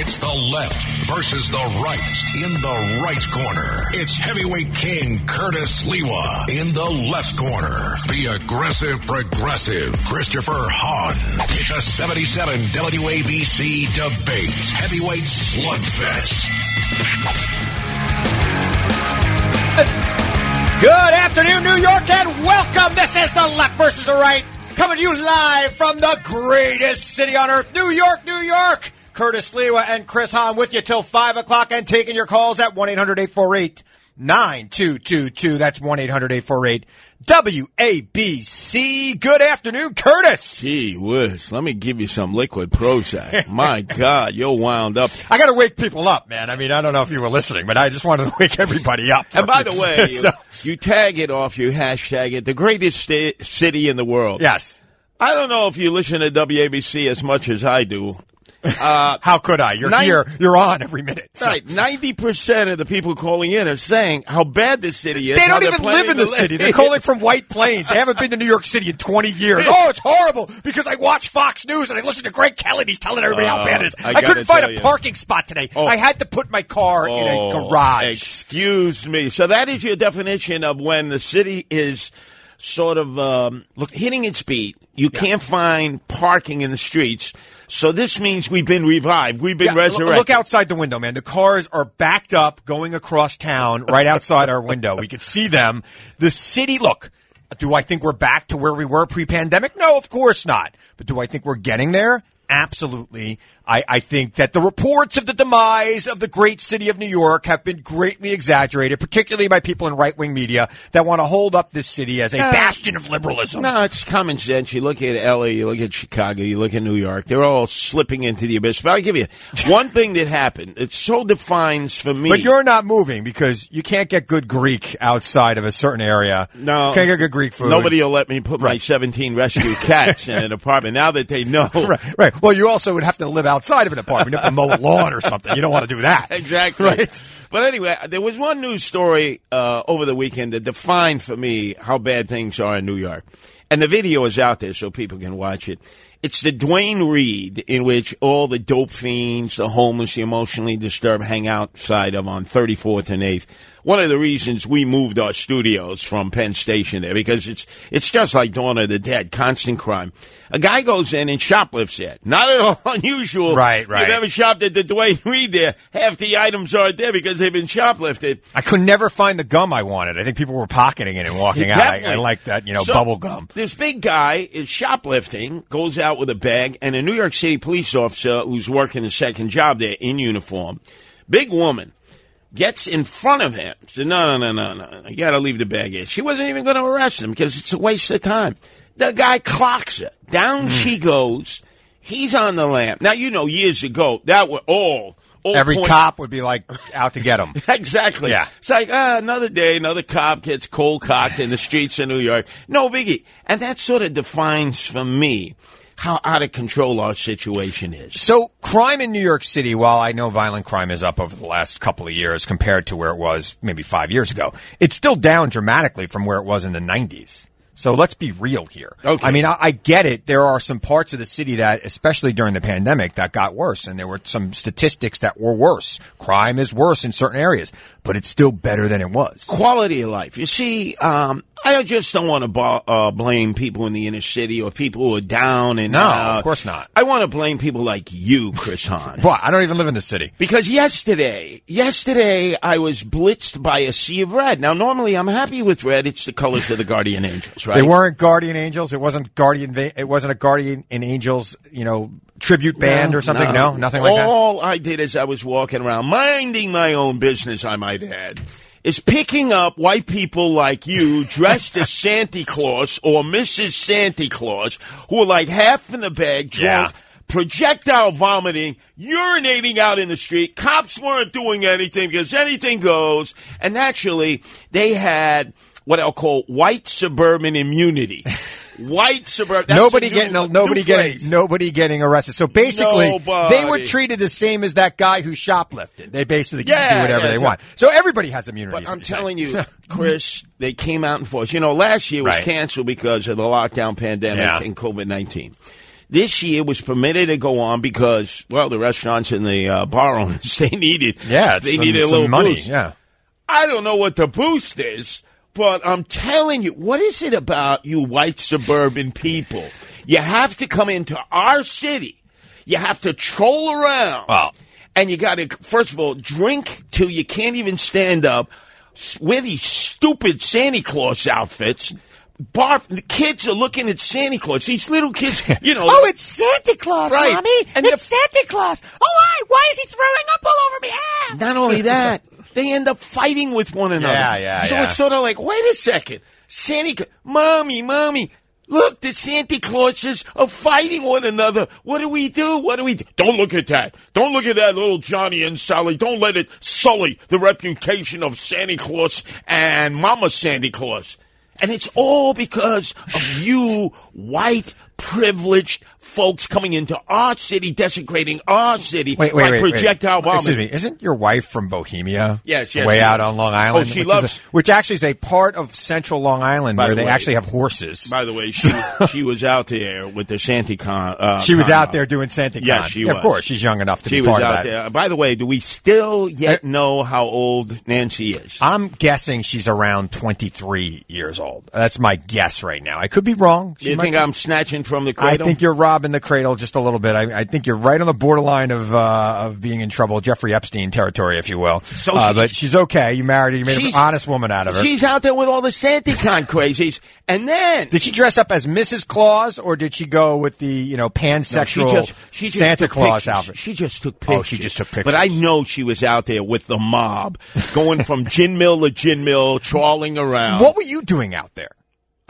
It's the left versus the right. In the right corner, it's heavyweight king Curtis Sliwa. In the left corner, the aggressive progressive Christopher Hahn. It's a 77 WABC debate heavyweight slugfest. Good afternoon, New York, and welcome. This is the left versus the right, coming to you live from the greatest city on earth, New York, New York. Curtis Sliwa and Chris Hahn with you till 5 o'clock and taking your calls at 1 800 848 9222. That's 1 800 848 WABC. Good afternoon, Curtis. Gee whiz, let me give you some liquid Prozac. My God, you're wound up. I got to wake people up, man. I mean, I don't know if you were listening, but I just wanted to wake everybody up. And by the way, you, So- you tag it off, you hashtag it, the greatest sta- city in the world. yes. I don't know if you listen to WABC as much as I do. Uh, How could I? You're Nine- here. You're on every minute. So- Right, ninety percent of the people calling in are saying how bad this city is. They how don't even live in the to city. They're calling from White Plains. They haven't been to New York City in 20 years. Oh, it's horrible because I watch Fox News and I listen to Greg Kelly he's telling everybody how Uh, bad it is. I I, couldn't find a you. parking spot today. Oh. I had to put my car in a Oh, garage. Excuse me. So that is your definition of when the city is sort of um, look, hitting its beat. You can't find parking in the streets. So this means we've been revived. We've been Yeah, resurrected. Look outside the window, man. The cars are backed up going across town right outside our window. We could see them. The city, look, do I think we're back to where we were pre-pandemic? No, of course not. But do I think we're getting there? Absolutely. I, I think that the reports of the demise of the great city of New York have been greatly exaggerated, particularly by people in right-wing media that want to hold up this city as a bastion of liberalism. No, it's common sense. You look at LA, you look at Chicago, you look at New York. They're all slipping into the abyss. But I'll give you one thing that happened. It so defines for me. But you're not moving because you can't get good Greek outside of a certain area. No. can't get good Greek food. Nobody will let me put my 17 rescue cats in an apartment now that they know. Right, right. Well, you also would have to live outside of an apartment. You have to mow a lawn or something. You don't want to do that. Exactly. Right. But anyway, there was one news story uh, over the weekend that defined for me how bad things are in New York. And the video is out there so people can watch it. It's the Duane Reade in which all the dope fiends, the homeless, the emotionally disturbed hang outside of on 34th and 8th. One of the reasons we moved our studios from Penn Station there because it's it's just like Dawn of the Dead, constant crime. A guy goes in and shoplifts it. Not at all unusual. Right, right. You've never shopped at the Duane Reade there. Half the items aren't there because they've been shoplifted. I could never find the gum I wanted. I think people were pocketing it and walking out. I, I like that, you know, So, bubble gum. This big guy is shoplifting, goes out with a bag, and a New York City police officer who's working a second job there in uniform, big woman, gets in front of him. Said, no, no, no, no, no. You got to leave the bag here. She wasn't even going to arrest him because it's a waste of time. The guy clocks her. Down Hmm. she goes. He's on the lamp. Now, you know, years ago, that were all. all Every point- cop would be like out to get him. Exactly. Yeah. It's like ah, another day, another cop gets cold cocked in the streets of New York. No biggie. And that sort of defines for me how out of control our situation is. So, crime in New York City, while I know violent crime is up over the last couple of years compared to where it was maybe five years ago, it's still down dramatically from where it was in the 90s. So let's be real here. Okay. I mean, I, I get it. There are some parts of the city that, especially during the pandemic, that got worse, and there were some statistics that were worse. Crime is worse in certain areas, but it's still better than it was. Quality of life. You see, um, I just don't want to uh, blame people in the inner city or people who are down and No, out. of course not. I want to blame people like you, Chris Hahn. Well, I don't even live in the city. Because yesterday, yesterday I was blitzed by a sea of red. Now, normally I'm happy with red. It's the colors of the Guardian Angels, right? They weren't Guardian Angels. It wasn't Guardian. Va- It wasn't a Guardian in Angels, you know, tribute band or something. No, nothing like that. All I did is I was walking around, minding my own business, I might add, is picking up white people like you dressed as Santa Claus or Mrs. Santa Claus who are like half in the bag, drunk. Yeah. Projectile vomiting, urinating out in the street. Cops weren't doing anything because anything goes. And naturally, they had what I'll call white suburban immunity. White suburban. that's nobody getting new nobody getting nobody getting arrested. So basically, Nobody. they were treated the same as that guy who shoplifted. They basically can do whatever yeah, they so- want. So everybody has immunity. But I'm saying. telling you, Chris, they came out in force. You know, last year was Right. canceled because of the lockdown pandemic Yeah. and COVID 19. This year was permitted to go on because, well, the restaurants and the uh, bar owners they needed, Yeah, they some- needed a little money. boost. Yeah. I don't know what the boost is, but I'm telling you, what is it about you white suburban people? You have to come into our city. You have to troll around. Well- and you got to, first of all, drink till you can't even stand up. s- Wear these stupid Santa Claus outfits. Barf. The kids are looking at Santa Claus. These little kids, you know. Oh, it's Santa Claus, Right. mommy. And it's Santa Claus. Oh, why? Why is he throwing up all over me? Ah! Not only that, they end up fighting with one another. Yeah, yeah, So yeah. it's sort of like, wait a second, Santa, mommy, mommy, look, the Santa Clauses are fighting one another. What do we do? What do we do? Don't look at that. Don't look at that little Johnny and Sally. Don't let it sully the reputation of Santa Claus and Mama Santa Claus. And it's all because of you, white, privileged folks coming into our city, desecrating our city Wait, wait, by wait, projectile bombing. Excuse me. Isn't your wife from Bohemia? Yes, yes, Way out is. on Long Island. Oh, she which loves- a, which actually is a part of central Long Island where the they way- actually have horses. By the way, she she was out there with the SantaCon. Uh, she was con- out there doing Santa Yes, she Yeah, was. Of course, she's young enough to She be part of that. there. By the way, do we still yet Uh, know how old Nancy is? I'm guessing she's around 23 years old. That's my guess right now. I could be wrong. She you think be- I'm snatching from the I think you're robbing the cradle just a little bit. I, I think you're right on the borderline of uh, of being in trouble, Jeffrey Epstein territory, if you will. So uh, she- but she's okay. You married her. You made an honest woman out of her. She's out there with all the SantaCon crazies, and then Did she dress up as Mrs. Claus, or did she go with the you know No, pansexual Santa Claus pictures. outfit? She just took pictures. Oh, she just took pictures. But. I know she was out there with the mob, going from gin mill to gin mill, trawling around. what were you doing out there?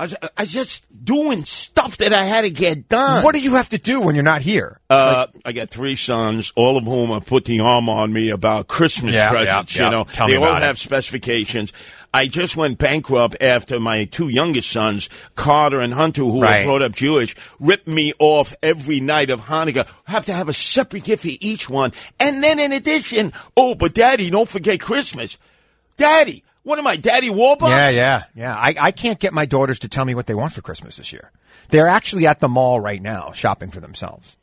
I was, I was just doing stuff that I had to get done. What do you have to do when you're not here? Uh, I got three sons, all of whom have put the arm on me about Christmas Yeah, presents. yeah, you yeah. know, Tell me they all about it. have specifications. I just went bankrupt after my two youngest sons, Carter and Hunter, who Right. were brought up Jewish, ripped me off every night of Hanukkah. Have to have a separate gift for each one, and then in addition, oh, but Daddy, don't forget Christmas. Daddy, what am I, Daddy Warbucks? Yeah, yeah, yeah. I, I can't get my daughters to tell me what they want for Christmas this year. They're actually at the mall right now shopping for themselves.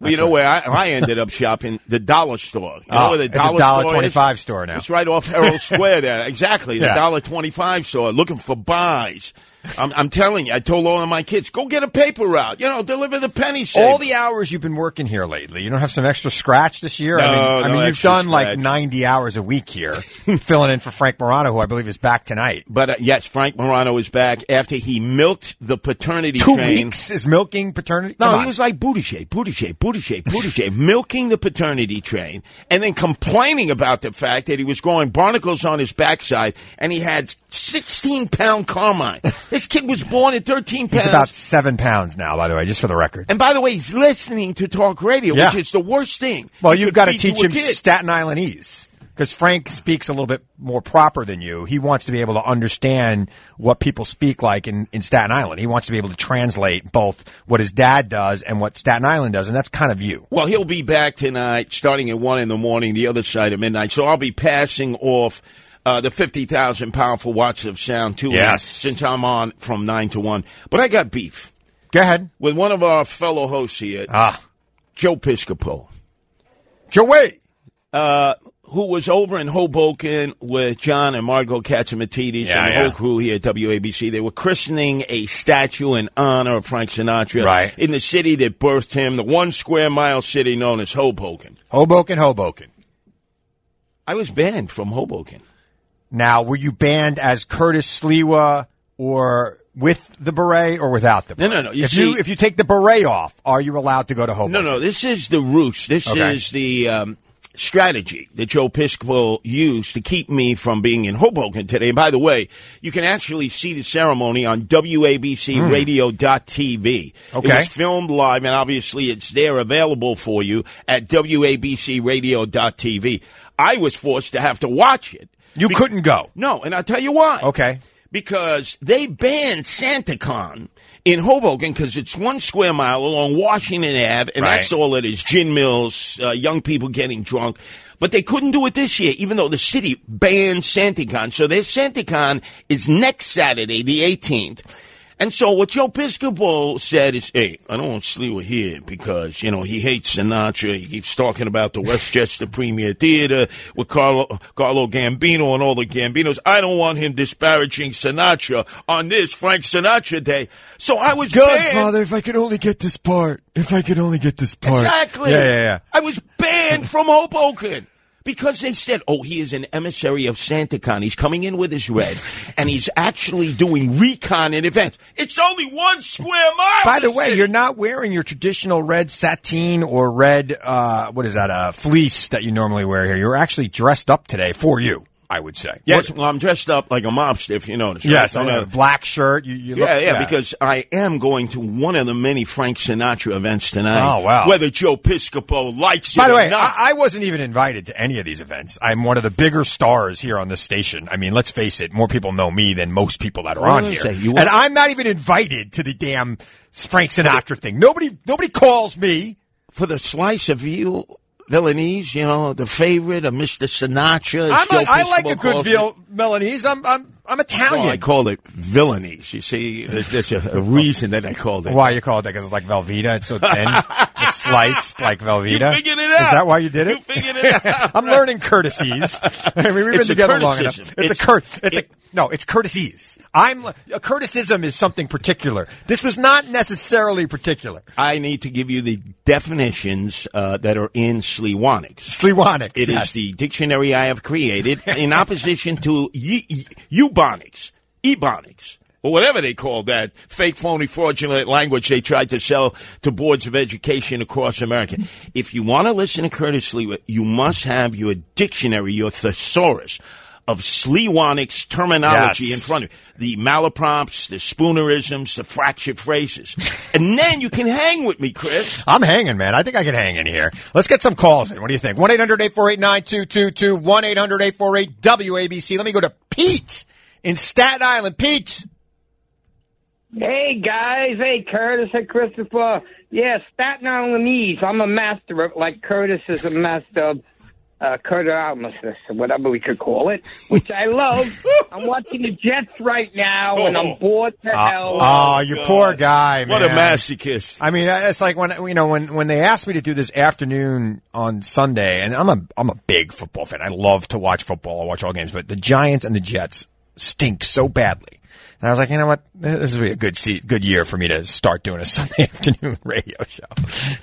Well, you know where I, I ended up shopping? The dollar store. You know Oh, where the it's a dollar dollar store is? 25 store now. It's right off Herald Square there. Exactly. The Yeah. dollar twenty-five store. Looking for buys. I'm, I'm telling you, I told all of my kids, go get a paper route. You know, deliver the penny saver. All the hours you've been working here lately, you don't have some extra scratch this year. I No, mean, I no mean, you've done like 90 hours a week here, filling in for Frank Morano, who I believe is back tonight. but uh, yes, Frank Morano is back after he milked the paternity Two train. weeks is milking paternity. No, he was like Buttigieg, Buttigieg, Buttigieg, Buttigieg, milking the paternity train, and then complaining about the fact that he was growing barnacles on his backside, and he had sixteen pound carmine. this kid was born at thirteen pounds. He's about seven pounds now, by the way, just for the record. and by the way, he's listening to talk radio, Yeah. which is the worst thing. Well, you you've got to teach him kid. Staten Islandese because Frank speaks a little bit more proper than you. He wants to be able to understand what people speak like in, in Staten Island. He wants to be able to translate both what his dad does and what Staten Island does, and that's kind of you. Well, he'll be back tonight, starting at one in the morning, the other side of midnight. So I'll be passing off uh, the fifty thousand powerful watts of sound to him Yes. since I'm on from nine to one. But I got beef Go ahead. with one of our fellow hosts here, Ah, Joe Piscopo, Joey. uh, who was over in Hoboken with John and Margo Catsimatidis Yeah, and the yeah. whole crew here at WABC. They were christening a statue in honor of Frank Sinatra Right. in the city that birthed him, the one square mile city known as Hoboken. Hoboken, Hoboken. I was banned from Hoboken. Now, were you banned as Curtis Sliwa or with the beret or without the No, beret? no, no. You if you if you take the beret off, are you allowed to go to Hoboken? No, no, this is the roots. This Okay. is the um, strategy that Joe Piscopo used to keep me from being in Hoboken today. And By the way, you can actually see the ceremony on WABCRadio.tv. It Hmm. Okay. was filmed live, and obviously it's there available for you at WABCRadio.tv. I was forced to have to watch it. You Be- couldn't go. No, and I'll tell you why. Okay. Because they banned SantaCon in Hoboken because it's one square mile along Washington Ave, and Right. that's all it is. Gin mills, uh, young people getting drunk. But they couldn't do it this year, even though the city banned SantaCon. So their SantaCon is next Saturday, the 18th. And so what Joe Piscopo said is, hey, I don't want Sliwa here because, you know, he hates Sinatra. He keeps talking about the Westchester Premier Theater with Carlo, Carlo Gambino and all the Gambinos. I don't want him disparaging Sinatra on this Frank Sinatra day. So I was banned. Godfather, if I could only get this part. If I could only get this part. Exactly. Yeah, yeah, yeah. I was banned from Hoboken. Because they said, oh, he is an emissary of SantaCon. He's coming in with his red, and he's actually doing recon in events. It's only one square mile. By the way, you're not wearing your traditional red sateen or red, uh, what is that, uh, fleece that you normally wear here. You're actually dressed up today for you, I would say. Yes, well, I'm dressed up like a mobster, if you notice. Yes, right? I'm a- Black shirt. You, you look, yeah, yeah, because I am going to one of the many Frank Sinatra events tonight. Oh, wow. Whether Joe Piscopo likes it By the way. I, I wasn't even invited to any of these events. I'm one of the bigger stars here on this station. I mean, let's face it, more people know me than most people that are What on here. say? You and I'm not even invited to the damn Frank Sinatra thing. Nobody, nobody calls me. for the slice of veal Villainese, you know, the favorite of Mr. Sinatra. I'm a, I like Piscopo a good calls it. veal Milanese. I'm, I'm, I'm Italian. Well, I call it villainese. You see, there's, there's a, a reason that I called it. Why you call it that? Because it's like Velveeta. It's so thin. it's sliced like Velveeta. You figured it out. Is that why you did it? You figured it out. I'm learning courtesies. I mean, we've been It's a together long enough. It's, It's- a curt. It's it- a no. It's courtesies. I'm a courtesism is something particular. This was not necessarily particular. I need to give you the definitions uh, that are in Sliwanics. Sliwanics. It is yes. the dictionary I have created in opposition to y- y- Eubonics, Ebonics, or whatever they call that fake, phony, fraudulent language they tried to sell to boards of education across America. If you want to listen to Curtis Sliwa, you must have your dictionary, your thesaurus of Sliwanics terminology Yes. in front of you. The malaprompts, the spoonerisms, the fractured phrases. and then you can hang with me, Chris. I'm hanging, man. I think I can hang in here. Let's get some calls in. What do you think? 1-800-848-9222, 1-800-848-WABC. Let me go to Pete in Staten Island. Pete. Hey guys, hey Curtis, hey Christopher. Yeah, Staten Islandese. I'm a master of like Curtis is a master of uh, Curtis whatever we could call it, which I love. I'm watching the Jets right now, and I'm bored to hell. Oh, you poor guy, man. What a masochist. I mean, it's like when you know when when they asked me to do this afternoon on Sunday, and I'm a I'm a big football fan. I love to watch football. I watch all games, but the Giants and the Jets stink so badly. And I was like, you know what? This would be a good se- good year for me to start doing a Sunday afternoon radio show.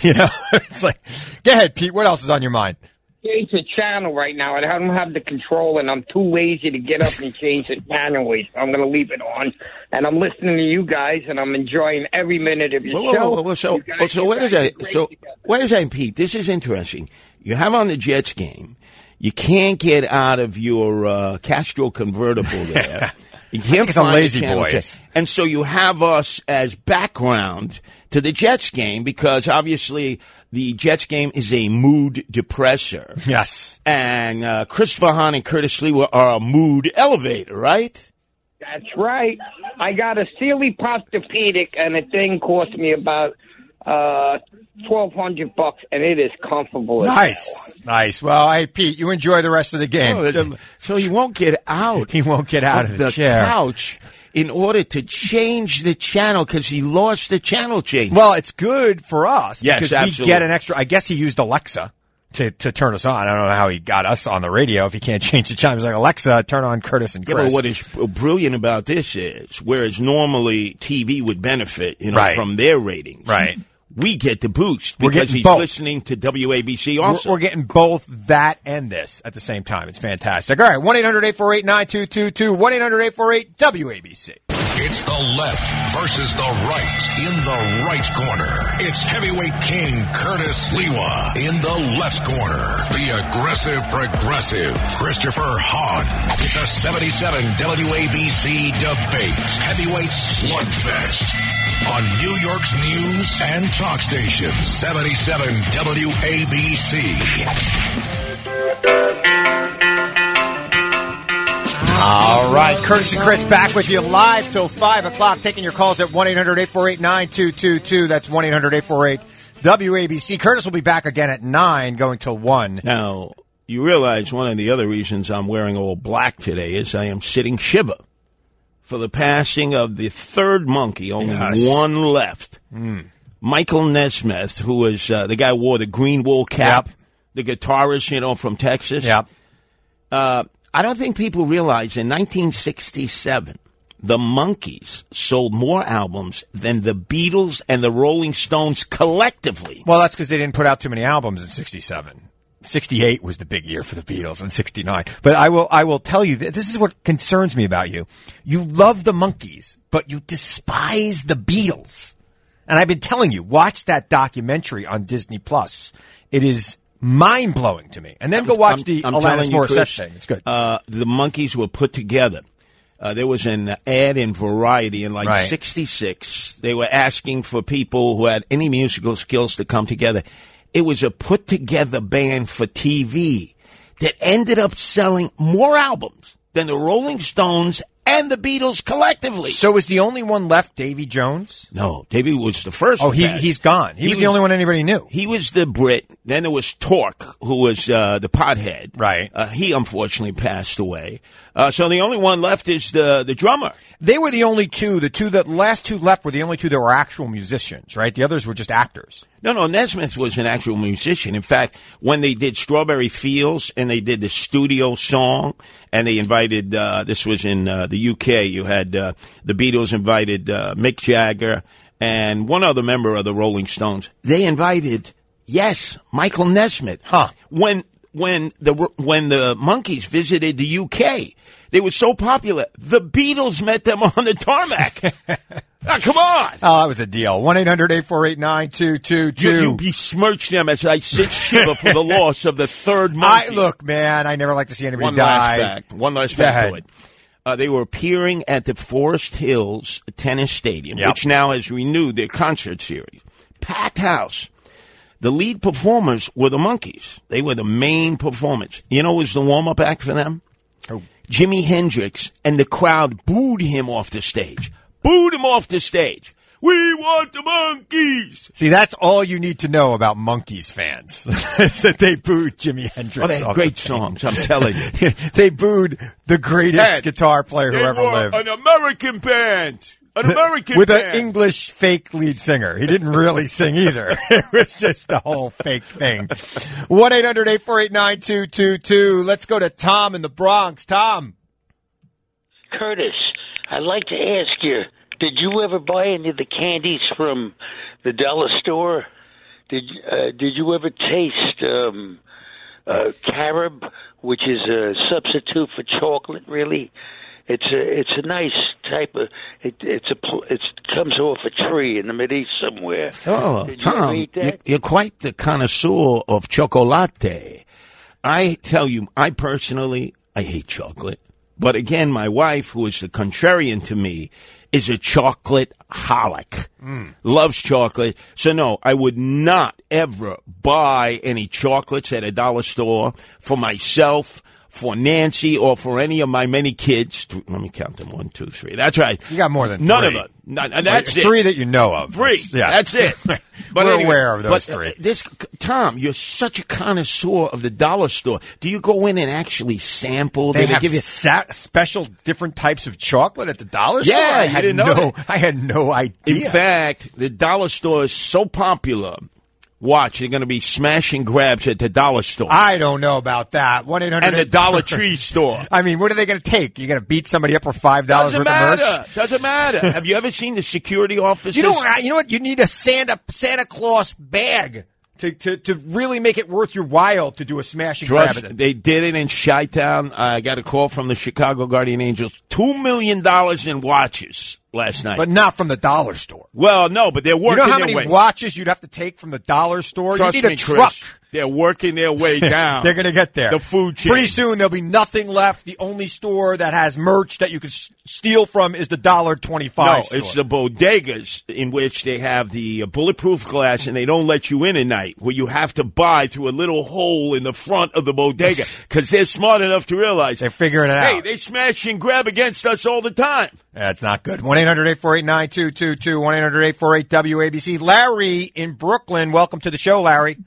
You know, it's like, go ahead, Pete. What else is on your mind? Change the channel right now. I don't have the control, and I'm too lazy to get up and change the channel. So I'm going to leave it on, and I'm listening to you guys, and I'm enjoying every minute of your Whoa, whoa, show. whoa, whoa, So, You guys- so you wait a second. So, together. wait a second, Pete. This is interesting. You have on the Jets game. You can't get out of your uh, Castro convertible there. You can't it's a find lazy channel boys. And so you have us as background to the Jets game because obviously the Jets game is a mood depressor. Yes. And uh, Chris Hahn and Curtis Sliwa, are a mood elevator, right? That's right. I got a Sealy Posturepedic, and the thing cost me about uh twelve hundred bucks, and it is comfortable. Nice, nice. Well, hey, Pete, you enjoy the rest of the game. Oh, so he won't get out. he won't get out of, the, chair. couch in order to change the channel because he lost the channel change. Well, it's good for us Yes, because we get an extra. I guess he used Alexa to, to turn us on. I don't know how he got us on the radio if he can't change the chime. He's like Alexa, turn on Curtis and Yeah, Chris. but what is brilliant about this is, whereas normally TV would benefit, you know, Right. from their ratings, Right. We get the boost because he's both. listening to WABC we're, also. we're getting both that and this at the same time. It's fantastic. All right, one 9222 one 848 WABC. It's the left versus the right in the right corner. It's heavyweight king Curtis Sliwa in the left corner. The aggressive progressive Christopher Hahn. It's a 77 WABC debate heavyweight slugfest on New York's news and talk station 77 WABC. All right, Curtis and Chris back with you live till 5 o'clock, taking your calls at 1 800 848 9222. That's 1 800 848 WABC. Curtis will be back again at 9, going till 1. Now, you realize one of the other reasons I'm wearing all black today is I am sitting Shiva for the passing of the third monkey, only Yes. one left. Michael Nesmith, who was uh, the guy who wore the green wool cap, Yep. the guitarist, you know, from Texas. Yep. Uh, I don't think people realize in 1967, the Monkees sold more albums than the Beatles and the Rolling Stones collectively. Well, that's because they didn't put out too many albums in '67. '68 was the big year for the Beatles, and '69. But I will, I will tell you that this is what concerns me about you. You love the Monkees, but you despise the Beatles. And I've been telling you, watch that documentary on Disney Plus. It is mind blowing to me. And then go watch I'm- the I'm Alanis Morissette Chris, thing. It's good. Uh, the Monkees were put together. Uh, there was an ad in Variety in like Right. '66. They were asking for people who had any musical skills to come together. It was a put together band for TV that ended up selling more albums than the Rolling Stones and the Beatles collectively. so is the only one left Davy Jones? no, Davy was the first. Oh, he pass. he's gone. He, was, the only one anybody knew. He was the Brit. Then there was Tork, who was uh, the pothead. Right. Uh, he unfortunately passed away. Uh, so the only one left is the the drummer. They were the only two. The two that last two left were the only two that were actual musicians, right? The others were just actors. No, no, Nesmith was an actual musician. In fact, when they did Strawberry Fields and they did the studio song, and they invited, uh, this was in uh, the UK, you had uh, the Beatles invited uh, Mick Jagger and one other member of the Rolling Stones. They invited, yes, Michael Nesmith. Huh. When when the when the Monkees visited the UK, they were so popular. The Beatles met them on the tarmac. Ah, come on. Oh, that was a deal. 1-800-848-9222. You, you besmirch them as I sit shiva for the loss of the third I, look, man, I never like to see anybody One die. last fact. One last Go fact to it. Uh, they were appearing at the Forest Hills Tennis Stadium, Yep. which now has renewed their concert series. Packed house. The lead performers were the Monkees. They were the main performers. You know, was the warm up act for them? Oh. Jimi Hendrix, and the crowd booed him off the stage. Booed him off the stage. We want the Monkees. See, that's all you need to know about Monkees fans. is that they booed Jimi Hendrix. Oh, they had off great the songs, I'm telling you. they booed the greatest Ed, guitar player who ever lived. An American band. An American with band. an English fake lead singer. He didn't really sing either. It was just a whole fake thing. 1-800-848-9222. Let's go to Tom in the Bronx. Tom. Curtis, I'd like to ask you, did you ever buy any of the candies from the dollar store? Did uh, did you ever taste um, uh, carob, which is a substitute for chocolate? Really, it's a it's a nice type of it, it's a it's comes off a tree in the Middle East somewhere. Oh, Did Tom, you're, you're quite the connoisseur of chocolate. I tell you, I personally, I hate chocolate. But again, my wife, who is the contrarian to me, is a chocolate holic. Mm. Loves chocolate. So no, I would not ever buy any chocolates at a dollar store for myself, for Nancy, or for any of my many kids. Let me count them. One, two, three. That's right. You got more than None three. of them. None, and that's Like. Three that you know of. Three. Yeah. That's it. But We're anyway, aware of those but, uh, three. This Tom, you're such a connoisseur of the dollar store. Do you go in and actually sample? They Do have give you? sa- special different types of chocolate at the dollar store. Yeah, I had didn't know no. I had no idea. In fact, the dollar store is so popular. Watch, they're going to be smashing grabs at the dollar store I don't know about that. One eight hundred and the Dollar Tree store. I mean, what are they going to take? You're going to beat somebody up for five dollars worth of matter. merch? Doesn't matter. Have you ever seen the security officers? You know, what- you know what? You need a Santa Santa Claus bag to, to, to really make it worth your while to do a smashing grab. Trust, at it. they did it in Chi-Town. I got a call from the Chicago Guardian Angels. Two million dollars in watches last night. but not from the dollar store. well, no, but they're working. You know how many way. watches you'd have to take from the dollar store? Trust you need me, a truck. Chris, they're working their way down. They're going to get there. The food chain. Pretty soon there'll be nothing left. The only store that has merch that you can s- steal from is the dollar twenty-five. No, store. it's the bodegas in which they have the uh, bulletproof glass and they don't let you in at night, where you have to buy through a little hole in the front of the bodega because they're smart enough to realize They're figuring it Hey, out. Hey, they smash and grab against us all the time. That's not good. 1-800-848-9222, 1-800-848-WABC. Larry in Brooklyn, welcome to the show, Larry.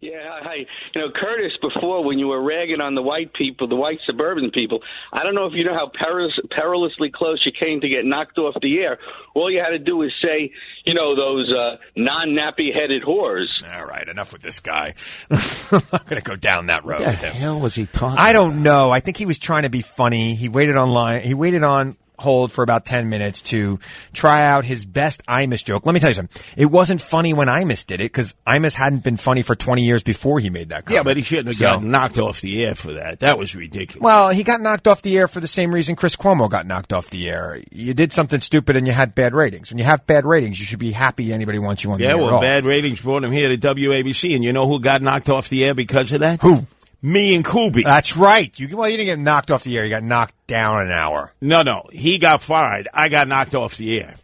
Yeah, hi. You know, Curtis, before when you were ragging on the white people, the white suburban people, I don't know if you know how perilous, perilously close you came to get knocked off the air. All you had to do was say, you know, those uh, non-nappy headed whores. All right, enough with this guy. I'm going to go down that road What the hell was he talking? I don't know. I think he was trying to be funny. He waited online. He waited on hold for about 10 minutes to try out his best Imus joke. Let me tell you something. It wasn't funny when Imus did it because Imus hadn't been funny for 20 years before he made that comment. Yeah, but he shouldn't have So- gotten knocked off the air for that. That was ridiculous. Well, he got knocked off the air for the same reason Chris Cuomo got knocked off the air. You did something stupid and you had bad ratings. When you have bad ratings, you should be happy anybody wants you on the yeah, air. at well, bad ratings brought him here to WABC, and you know who got knocked off the air because of that? Who? Me and Kuby. That's right. You well, you didn't get knocked off the air. You got knocked down an hour. no, no, he got fired. I got knocked off the air.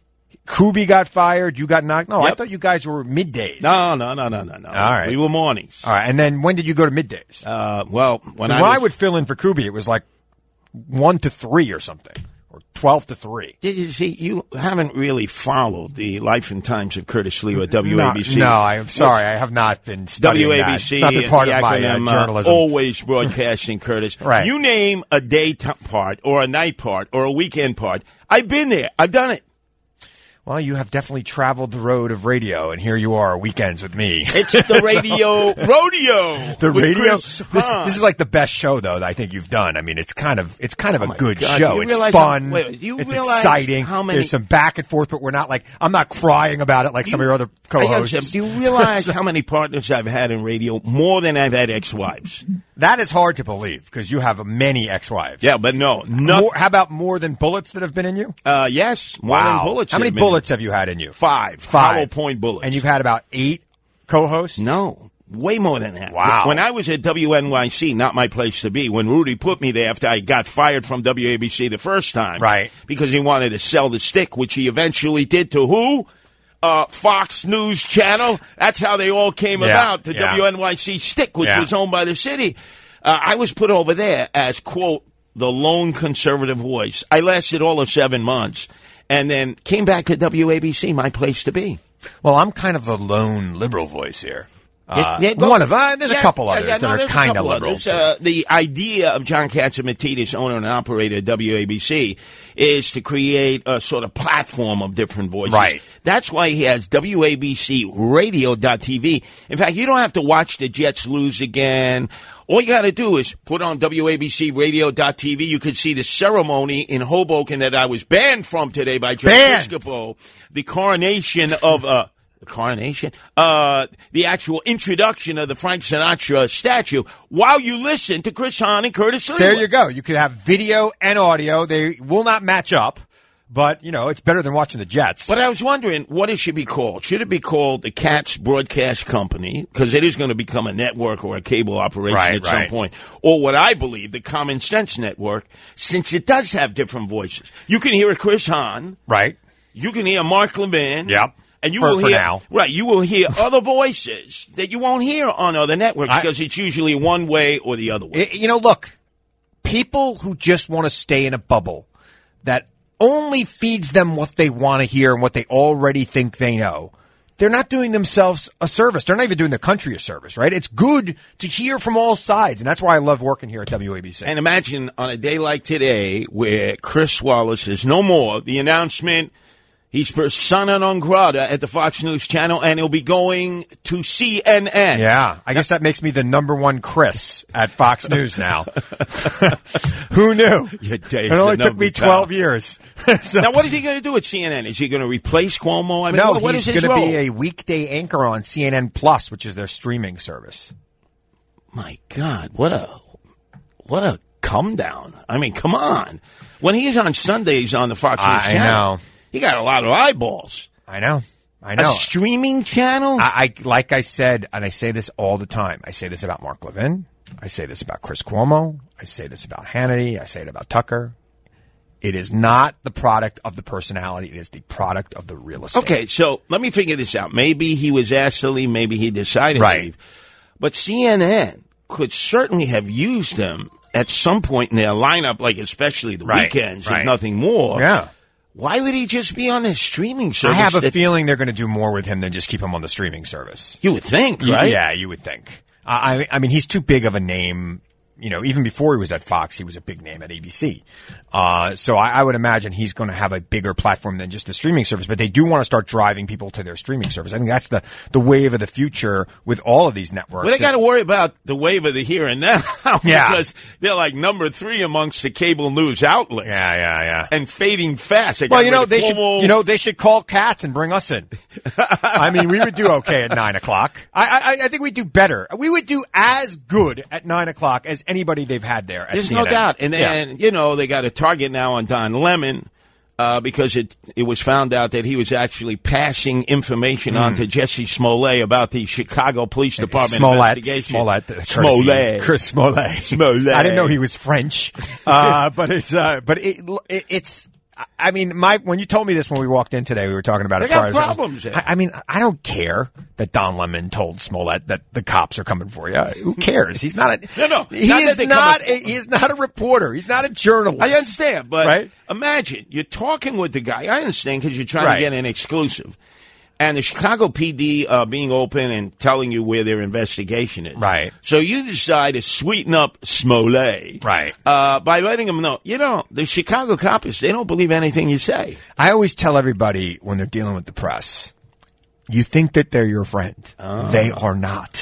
Kuby got fired. You got knocked. No, I thought you guys were middays. No, no, no, no, no, no. All right. we were mornings. All right, and then when did you go to middays? Uh, well, when when I, I, would fill in for Kuby, it was like one to three or something, or twelve to three. Did you see? You haven't really followed the life and times of Curtis Lee at WABC. no, I'm sorry, I have not been studying that. WABC, It's not part of my uh, acronym, uh, journalism. always broadcasting, Curtis. Right. You name a day t- part, or a night part, or a weekend part. I've been there. I've done it. Well, you have definitely traveled the road of radio, and here you are, weekends with me. It's the radio rodeo. the radio. This, this is like the best show, though, that I think you've done. I mean, it's kind of it's kind of a Oh my good God, show. It's fun. how- wait, do you it's realize exciting. how many- There's some back and forth, but we're not like I'm not crying about it like some of your other co-hosts. Do you realize how many partners I've had in radio? More than I've had ex-wives. that is hard to believe because you have many ex-wives. Yeah, but no, no. More, how about more than bullets that have been in you? Uh, yes, more than bullets. How many been- bullets have you had in you? Five. Five. Hollow point bullets. And you've had about eight co-hosts. No, way more than that. Wow. When I was at WNYC, not my place to be, when Rudy put me there after I got fired from WABC the first time. Right. Because he wanted to sell the stick, which he eventually did to who? Uh, Fox News Channel. That's how they all came Yeah, about. The yeah. WNYC stick, which Yeah. was owned by the city. Uh, I was put over there as, quote, the lone conservative voice. I lasted all of seven months and then came back to WABC, my place to be. Well, I'm kind of the lone liberal voice here. Uh, Yeah, well, one of uh, there's yeah, a couple others yeah, that are kind of couple liberal. Uh, the idea of John Catsimatidis, owner and operator of WABC, is to create a sort of platform of different voices. Right. That's why he has WABCRadio.tv. In fact, you don't have to watch the Jets lose again. All you got to do is put on WABCRadio.tv. You could see the ceremony in Hoboken that I was banned from today by Joe? Piscopo. The coronation of uh, the coronation, uh, the actual introduction of the Frank Sinatra statue, while you listen to Chris Hahn and Curtis Lee. there you go. You could have video and audio. They will not match up, but you know it's better than watching the Jets. But I was wondering what it should be called. Should it be called the Cats Broadcast Company? Because it is going to become a network or a cable operation Right, at some point. Or what I believe, the Common Sense Network, since it does have different voices. You can hear a Chris Hahn. right? You can hear Mark Levin. Yep. And you For- will hear now. right. You will hear other voices that you won't hear on other networks I- because it's usually one way or the other way. I- you know, look, people who just want to stay in a bubble that only feeds them what they want to hear and what they already think they know. They're not doing themselves a service. They're not even doing the country a service, right? It's good to hear from all sides, and that's why I love working here at WABC. and imagine on a day like today, where Chris Wallace is no more, the announcement. He's persona non grata at the Fox News Channel, and he'll be going to CNN. Yeah, I guess that makes me the number one Chris at Fox News now. Who knew? It only took me numbered, pal. twelve years. So- Now, what is he going to do at CNN? Is he going to replace Cuomo? I mean, no, what, what he's going to be a weekday anchor on CNN Plus, which is their streaming service. My God, what a what a come down! I mean, come on. When he's on Sundays on the Fox News I channel, know. He got a lot of eyeballs. I know. I know. streaming channel. I, I like I said, and I say this all the time. I say this about Mark Levin. I say this about Chris Cuomo. I say this about Hannity. I say it about Tucker. It is not the product of the personality. It is the product of the real estate. okay, so let me figure this out. Maybe he was asked to leave. Maybe he decided Right. to leave. But CNN could certainly have used him at some point in their lineup, like especially the Right, weekends, right. if nothing more. Yeah. Why would he just be on his streaming service? I have a that- feeling they're going to do more with him than just keep him on the streaming service. You would think, right? Yeah, you would think. I I mean, he's too big of a name. You know, even before he was at Fox, he was a big name at ABC. Uh, so I, I would imagine he's going to have a bigger platform than just a streaming service. But they do want to start driving people to their streaming service. I think that's the the wave of the future with all of these networks. Well, they got to worry about the wave of the here and now Yeah. because they're like number three amongst the cable news outlets. yeah, yeah, yeah. And fading fast. They Well, you know, they should, you know, they should call Cats and bring us in. I mean, we would do okay at nine o'clock. I, I, I think we'd do better. We would do as good at nine o'clock as anybody they've had there. At There's no doubt. And Yeah. then, you know, they got a target now on Don Lemon. Uh, because it it was found out that he was actually passing information on to Jesse Smollett about the Chicago Police Department. Smollett, investigation. Smollett, Smollett. Chris Smollett. Smollett. I didn't know he was French, uh, but it's uh, but it, it, it's. I mean, my when you told me this when we walked in today, we were talking about They it. got problems. I, I mean, I don't care that Don Lemon told Smollett that the cops are coming for you. Who cares? He's not a. No, no, He not is not. A, he is not a reporter. He's not a journalist. I understand, but Right? imagine you're talking with the guy. I understand because you're trying Right. to get an exclusive. And the Chicago PD uh, being open and telling you where their investigation is. Right. So you decide to sweeten up Smollett. Right. Uh, by letting them know, you know, the Chicago cops, they don't believe anything you say. I always tell everybody when they're dealing with the press, you think that they're your friend. They are not.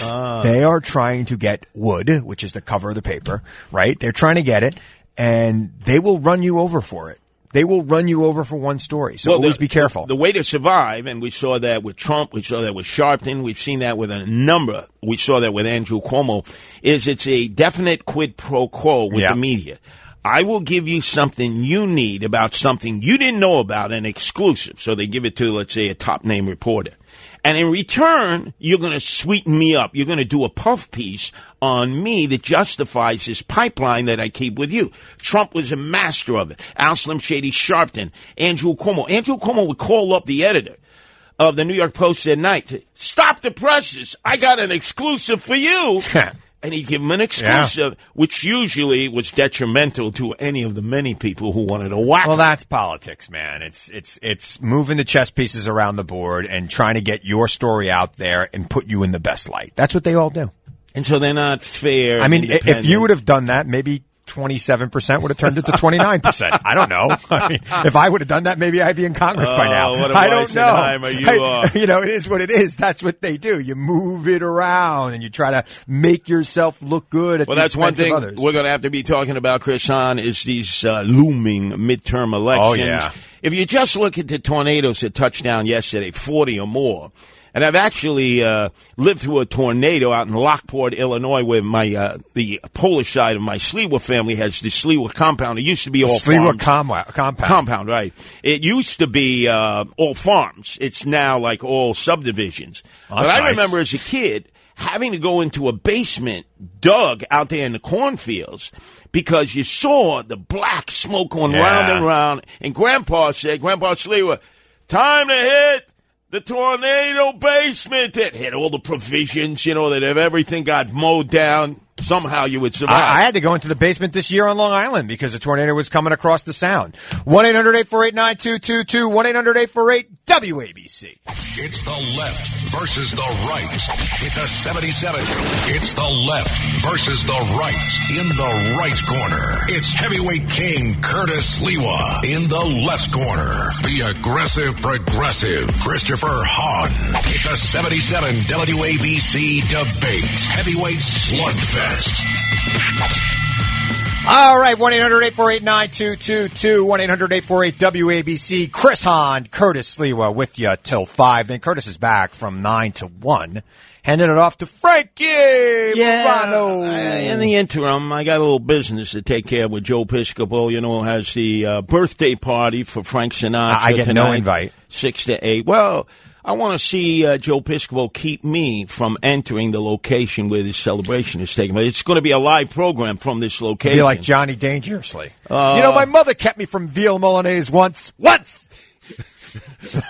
They are trying to get wood, which is the cover of the paper, right? They're trying to get it and they will run you over for it. They will run you over for one story. So always the- be careful. The way to survive, and we saw that with Trump, we saw that with Sharpton, we've seen that with a number, we saw that with Andrew Cuomo, is it's a definite quid pro quo with Yeah. the media. I will give you something you need about something you didn't know about, an exclusive. So they give it to, let's say, a top name reporter. And in return, you're going to sweeten me up. You're going to do a puff piece on me that justifies this pipeline that I keep with you. Trump was a master of it. Al Slim Shady Sharpton, Andrew Cuomo. Andrew Cuomo would call up the editor of the New York Post at night. to, Stop the presses. I got an exclusive for you. and he'd give him an exclusive, uh, which usually was detrimental to any of the many people who wanted to whack Well, him. that's politics, man. It's it's it's moving the chess pieces around the board and trying to get your story out there and put you in the best light. That's what they all do. And so they're not fair. I mean, if you would have done that, maybe 27% would have turned it to 29%. I don't know. I mean, if I would have done that, maybe I'd be in Congress by Oh, now. a I don't know. You I- you know, it is what it is. That's what they do. You move it around and you try to make yourself look good at Well, that's one thing we're going to have to be talking about, Chris Hahn, is these uh, looming midterm elections. Oh, yeah. If you just look at the tornadoes that touched down yesterday, 40 or more, and I've actually uh, lived through a tornado out in Lockport, Illinois, where my uh, the Polish side of my Sliwa family has the Sliwa compound. It used to be all Sliwa farms. com- compound. Compound, right. It used to be uh, all farms. It's now like all subdivisions. Oh, but I nice. remember as a kid having to go into a basement dug out there in the cornfields because you saw the black smoke going Yeah. round and round. And Grandpa said, Grandpa Sliwa, time to hit the tornado basement. It hit all the provisions, you know, that everything got mowed down, somehow you would survive. I, I had to go into the basement this year on Long Island because a tornado was coming across the sound. 1-800-848-9222, 1-800-848-WABC. It's the left versus the right. It's a 77. It's the left versus the right. In the right corner, it's heavyweight king Curtis Sliwa. In the left corner, the aggressive progressive Christopher Hahn. It's a 77 WABC debate. Heavyweight slugfest. All right, 1-800-848-9222, 1-800-848-WABC. Chris Hahn, Curtis Sliwa with you till 5. Then Curtis is back from 9 to 1. Handing it off to Frankie uh, in the interim, I got a little business to take care of with Joe Piscopo. You know, has the uh, birthday party for Frank Sinatra. I- I get no invite. Six to eight. Well, I want to see uh, Joe Piscopo keep me from entering the location where this celebration is taking place. It's going to be a live program from this location. Be like Johnny Dangerously. you know, my mother kept me from veal Milanese once. Once! So,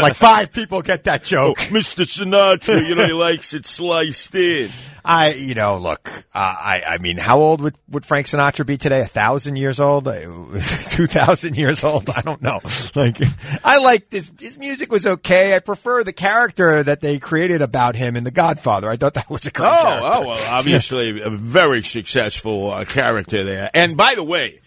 like five people get that joke. Mr. Sinatra, you know, he likes it sliced in. I, you know, look, uh, I, I mean, how old would, would Frank Sinatra be today? A thousand years old? Two thousand years old? I don't know. Like, I like this, his music was okay. I prefer the character that they created about him in The Godfather. I thought that was a great Oh, character. oh, well, obviously a very successful uh, character there. And by the way,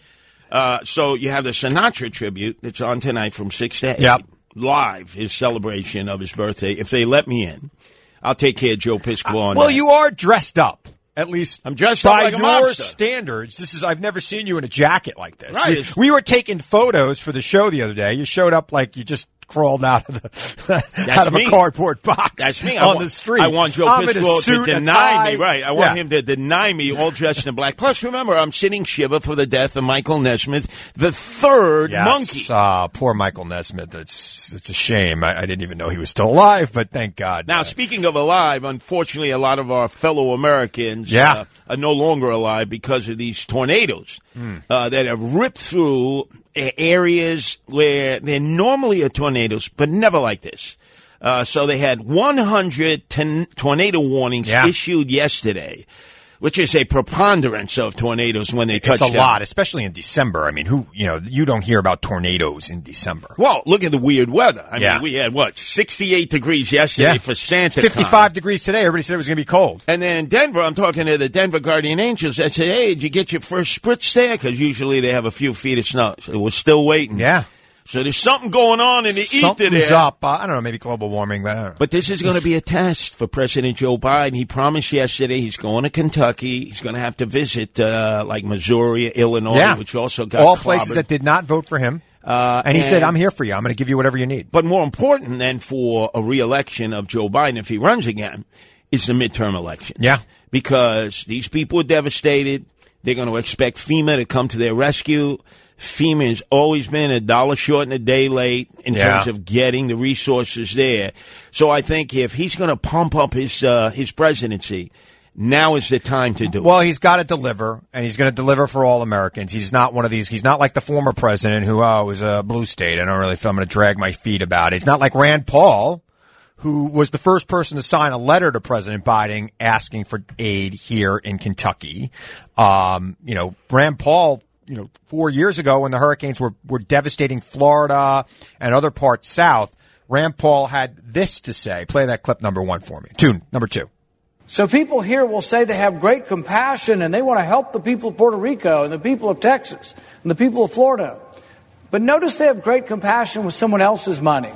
uh, so you have the Sinatra tribute that's on tonight from six to eight. Yep. Live, his celebration of his birthday. If they let me in, I'll take care of Joe Piscopo. on Well, that. you are dressed up. At least I'm dressed up by like a your standards. This is I've never seen you in a jacket like this. Right, We, we were taking photos for the show the other day. You showed up like you just crawled out of the out of me. a cardboard box. That's me. on want, the street. I want Joe I'm in a Piscopo to deny me. Right. I want Yeah. him to deny me all dressed in black. Plus, remember, I'm sitting shiva for the death of Michael Nesmith, the third Yes, Monkee. uh, poor Michael Nesmith. It's it's a shame. I, I didn't even know he was still alive, but thank God. Now, Uh, speaking of alive, unfortunately, a lot of our fellow Americans Yeah. uh, are no longer alive because of these tornadoes Hmm. uh, that have ripped through areas where there normally are tornadoes, but never like this. Uh, so they had 100 ton- tornado warnings Yeah. issued yesterday, which is a preponderance of tornadoes when they touch it's a down. lot, especially in December. I mean, who you know you don't hear about tornadoes in December. Well, look at the weird weather. I Yeah. mean, we had what 68 degrees yesterday for Santa. It's 55 degrees today. Everybody said it was going to be cold. And then Denver, I'm talking to the Denver Guardian Angels. I said, hey, did you get your first spritz there? Because usually they have a few feet of snow. So we're still waiting. Yeah. So there's something going on in the ether Something's there. up. Uh, I don't know, maybe global warming, but I don't know. But this is going to be a test for President Joe Biden. He promised yesterday he's going to Kentucky. He's going to have to visit uh, like Missouri, Illinois, yeah, which also got all places that did not vote for him. Uh, and he said, "I'm here for you. I'm going to give you whatever you need." But more important than for a reelection of Joe Biden, if he runs again, is the midterm election. Yeah. Because these people are devastated. They're going to expect FEMA to come to their rescue. FEMA has always been a dollar short and a day late in Yeah. terms of getting the resources there. So I think if he's going to pump up his uh, his presidency, now is the time to do it. Well, he's got to deliver, and he's going to deliver for all Americans. He's not one of these. He's not like the former president who oh, was a blue state. I don't really feel I'm going to drag my feet about it. He's not like Rand Paul, who was the first person to sign a letter to President Biden asking for aid here in Kentucky. Um, you know, Rand Paul. You know, four years ago when the hurricanes were, were devastating Florida and other parts south, Rand Paul had this to say. Play that clip number one for me. Tune number two. So people here will say they have great compassion and they want to help the people of Puerto Rico and the people of Texas and the people of Florida. But notice they have great compassion with someone else's money.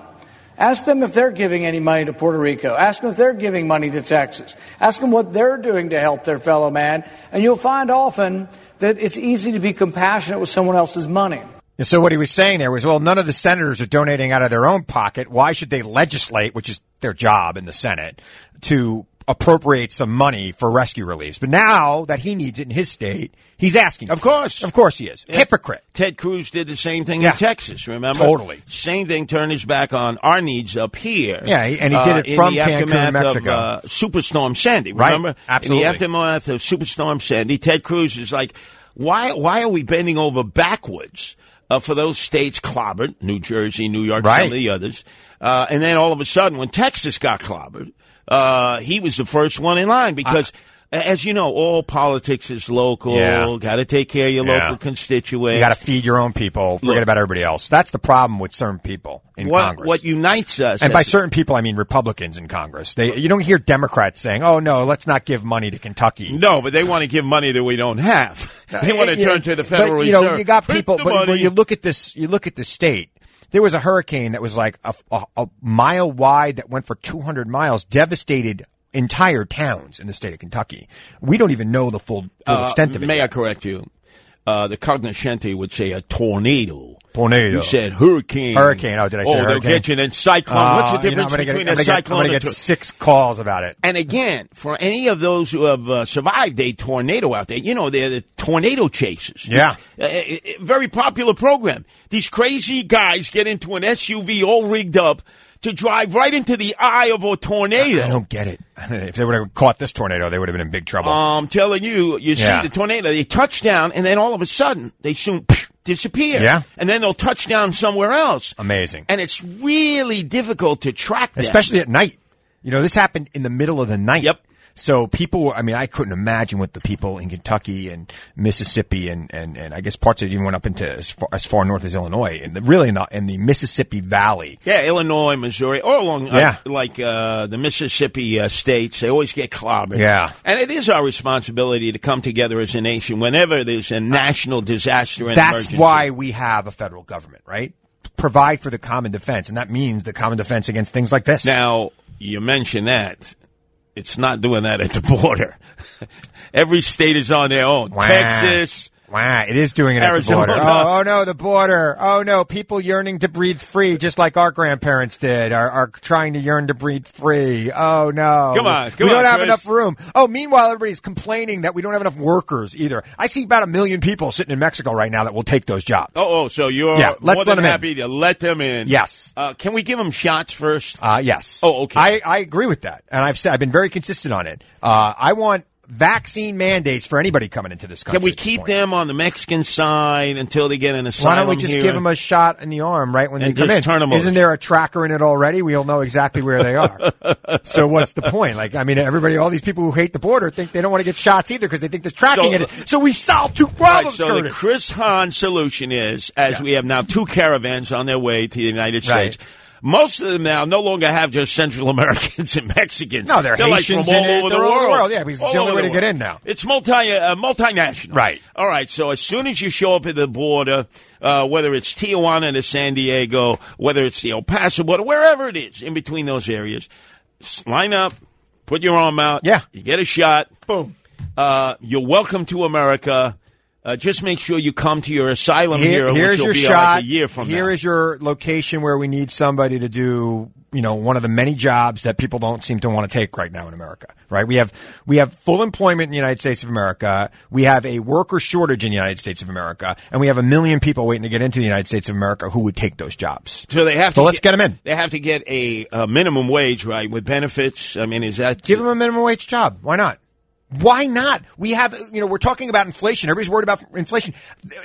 Ask them if they're giving any money to Puerto Rico. Ask them if they're giving money to Texas. Ask them what they're doing to help their fellow man. And you'll find often that it's easy to be compassionate with someone else's money. And so what he was saying there was, well, none of the senators are donating out of their own pocket. Why should they legislate, which is their job in the Senate, to appropriate some money for rescue reliefs? But now that he needs it in his state, he's asking. Of it. course. Of course he is. Hypocrite. Ted Cruz did the same thing Yeah. in Texas, remember? Totally. Same thing, turned his back on our needs up here. Yeah, he- and he did it in from Cancun, Mexico. Of, uh, Superstorm Sandy, Right. remember? Absolutely. In the aftermath of Superstorm Sandy, Ted Cruz is like, why, why are we bending over backwards? Uh, for those states clobbered, New Jersey, New York, Right. some of the others. Uh, and then all of a sudden, when Texas got clobbered, uh, he was the first one in line because, as you know, all politics is local. Yeah. Got to take care of your Yeah. local constituents. You got to feed your own people. Forget Look. about everybody else. That's the problem with certain people in what, Congress. what unites us. and by certain people, I mean Republicans in Congress. They, you don't hear Democrats saying, "Oh no, let's not give money to Kentucky." no, but they want to give money that we don't have. They want to turn to the Federal but, you Reserve. know, you got people, but when you look at this, you look at the state. There was a hurricane that was like a, a, a mile wide that went for 200 miles, devastated entire towns in the state of Kentucky. We don't even know the full, full Uh, extent of it. May I correct you? Uh, the cognoscente would say a tornado. Tornado. You said hurricane. Hurricane. Oh, did I say Oh, they'll hurricane? get you. Then cyclone. What's the Uh, you know, difference between get, a gonna I'm cyclone gonna and get six calls about it. And again, for any of those who have uh, survived a tornado out there, you know, they're the tornado chasers. Yeah. Uh, uh, uh, very popular program. These crazy guys get into an SUV all rigged up to drive right into the eye of a tornado. I don't get it. If they would have caught this tornado, they would have been in big trouble. I'm telling you, you Yeah. see the tornado, they touch down, and then all of a sudden, they soon disappear. Yeah. And then they'll touch down somewhere else. Amazing. And it's really difficult to track them. especially at night. You know, this happened in the middle of the night. Yep. So people, were- I mean, I couldn't imagine what the people in Kentucky and Mississippi and, and, and I guess parts of it even went up into as far, as far north as Illinois and the, really not in the Mississippi Valley. Yeah, Illinois, Missouri, all along, uh, Yeah. like uh, the Mississippi uh, states, they always get clobbered. Yeah. and it is our responsibility to come together as a nation whenever there's a national disaster and That's emergency. why we have a federal government, right? Provide for the common defense. And that means the common defense against things like this. Now you mention that it's not doing that at the border. Every state is on their own. Wow. Texas. Wow, it is doing it at the Arizona. border. Oh, oh no, the border. Oh no, people yearning to breathe free, just like our grandparents did, are, are trying to yearn to breathe free. Oh no. Come on, come we don't on, have Chris. enough room. Oh, meanwhile, everybody's complaining that we don't have enough workers either. I see about a million people sitting in Mexico right now that will take those jobs. Oh, oh, so you're Yeah, let's more let than them in. to let them in. Yes. Uh, can we give them shots first? Uh, yes. Oh, okay. I, I agree with that, and I've said I've been very consistent on it. Uh, I want vaccine mandates for anybody coming into this country. Can we keep them on the Mexican side until they get an asylum Why don't we just give them a shot in the arm right when they come in? Isn't over. there a tracker in it already? We'll know exactly where they are. so what's the point? Like, I mean, everybody, all these people who hate the border think they don't want to get shots either because they think there's tracking So- in it. So we solve two Right, problems, so the Chris Hahn solution is, as Yeah. we have now two caravans on their way to the United Right. Most of them now no longer have just Central Americans and Mexicans. No, they're like Haitians from all over They're the all over world. the world, yeah, because it's the only way to get in now. It's multi uh, multinational. Right. All right. So as soon as you show up at the border, uh, whether it's Tijuana to San Diego, whether it's the El Paso border, wherever it is, in between those areas, line up, put your arm out. Yeah. You get a shot. Boom. Uh, you're welcome to America. Uh, just make sure you come to your asylum Here- here, here's your shot. like a year from Here now. is your location where we need somebody to do, you know, one of the many jobs that people don't seem to want to take right now in America. Right? We have we have full employment in the United States of America. We have a worker shortage in the United States of America, and we have a million people waiting to get into the United States of America who would take those jobs. so they have So to let's get them in. They have to get a, a minimum wage, right, with benefits. I mean, is that Give them a minimum wage job. Why not? Why not? We have, you know, we're talking about inflation. Everybody's worried about inflation.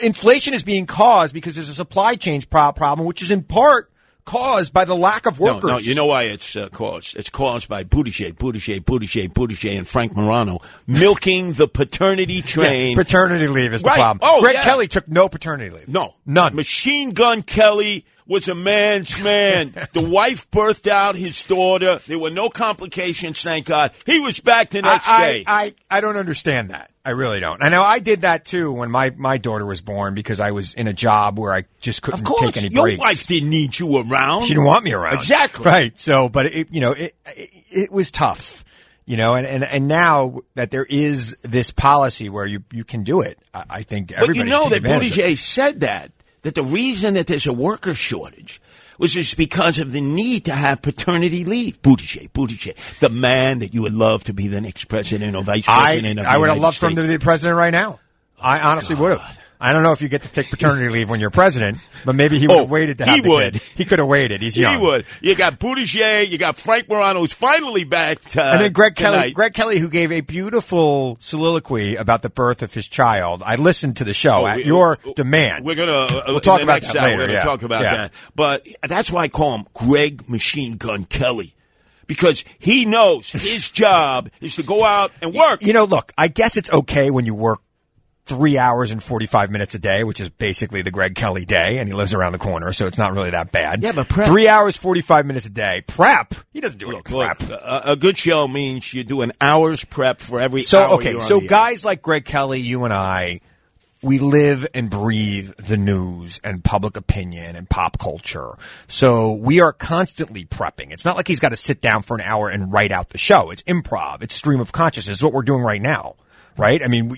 Inflation is being caused because there's a supply chain problem, which is in part caused by the lack of workers. no, you know why it's uh, caused? It's caused by Buttigieg, Buttigieg, Buttigieg, Buttigieg, and Frank Morano milking the paternity Yeah, train. paternity leave is the Right. problem. Oh, Greg yeah. Kelly took no paternity leave. no, None. Machine Gun Kelly was a man's man. the wife birthed out his daughter. There were no complications, thank God. He was back the next I, day. I, I, I don't understand that. I really don't. I know I did that too when my, my daughter was born because I was in a job where I just couldn't course, take any your breaks. wife didn't need you around. She didn't want me around. Exactly. Right. So, but it, you know, it, it, it was tough, you know, and, and, and now that there is this policy where you, you can do it, I, I think But everybody you know that. Buttigieg said that that the reason that there's a worker shortage was just because of the need to have paternity leave. Buttigieg, Buttigieg, the man that you would love to be the next president or vice I, president. of I the would have loved for him to be the president right now. I honestly would have. I don't know if you get to take paternity leave when you're president, but maybe he would Oh, have waited to he have the would. kid. He could have waited. He's young. He would. You got Buttigieg. You got Frank Morano, who's finally back. Uh, And then Greg Kelly. Greg Kelly, who gave a beautiful soliloquy about the birth of his child. I listened to the show Oh, at we- your uh, demand. We're gonna uh, We'll talk about that hour, later, We're gonna yeah. talk about Yeah. that. But that's why I call him Greg Machine Gun Kelly because he knows his job is to go out and work. You know, look, I guess it's okay when you work three hours and 45 minutes a day, which is basically the Greg Kelly day, and he lives around the corner, so it's not really that bad. Yeah, but prep- Three hours, 45 minutes a day. Prep? He doesn't do any Look, prep. look, a, a good show means you do an hour's prep for every So, hour okay, you're on so the air. guys like Greg Kelly, you and I, we live and breathe the news and public opinion and pop culture. So we are constantly prepping. It's not like he's got to sit down for an hour and write out the show. It's improv. It's stream of consciousness. It's what we're doing right now. Right? I mean,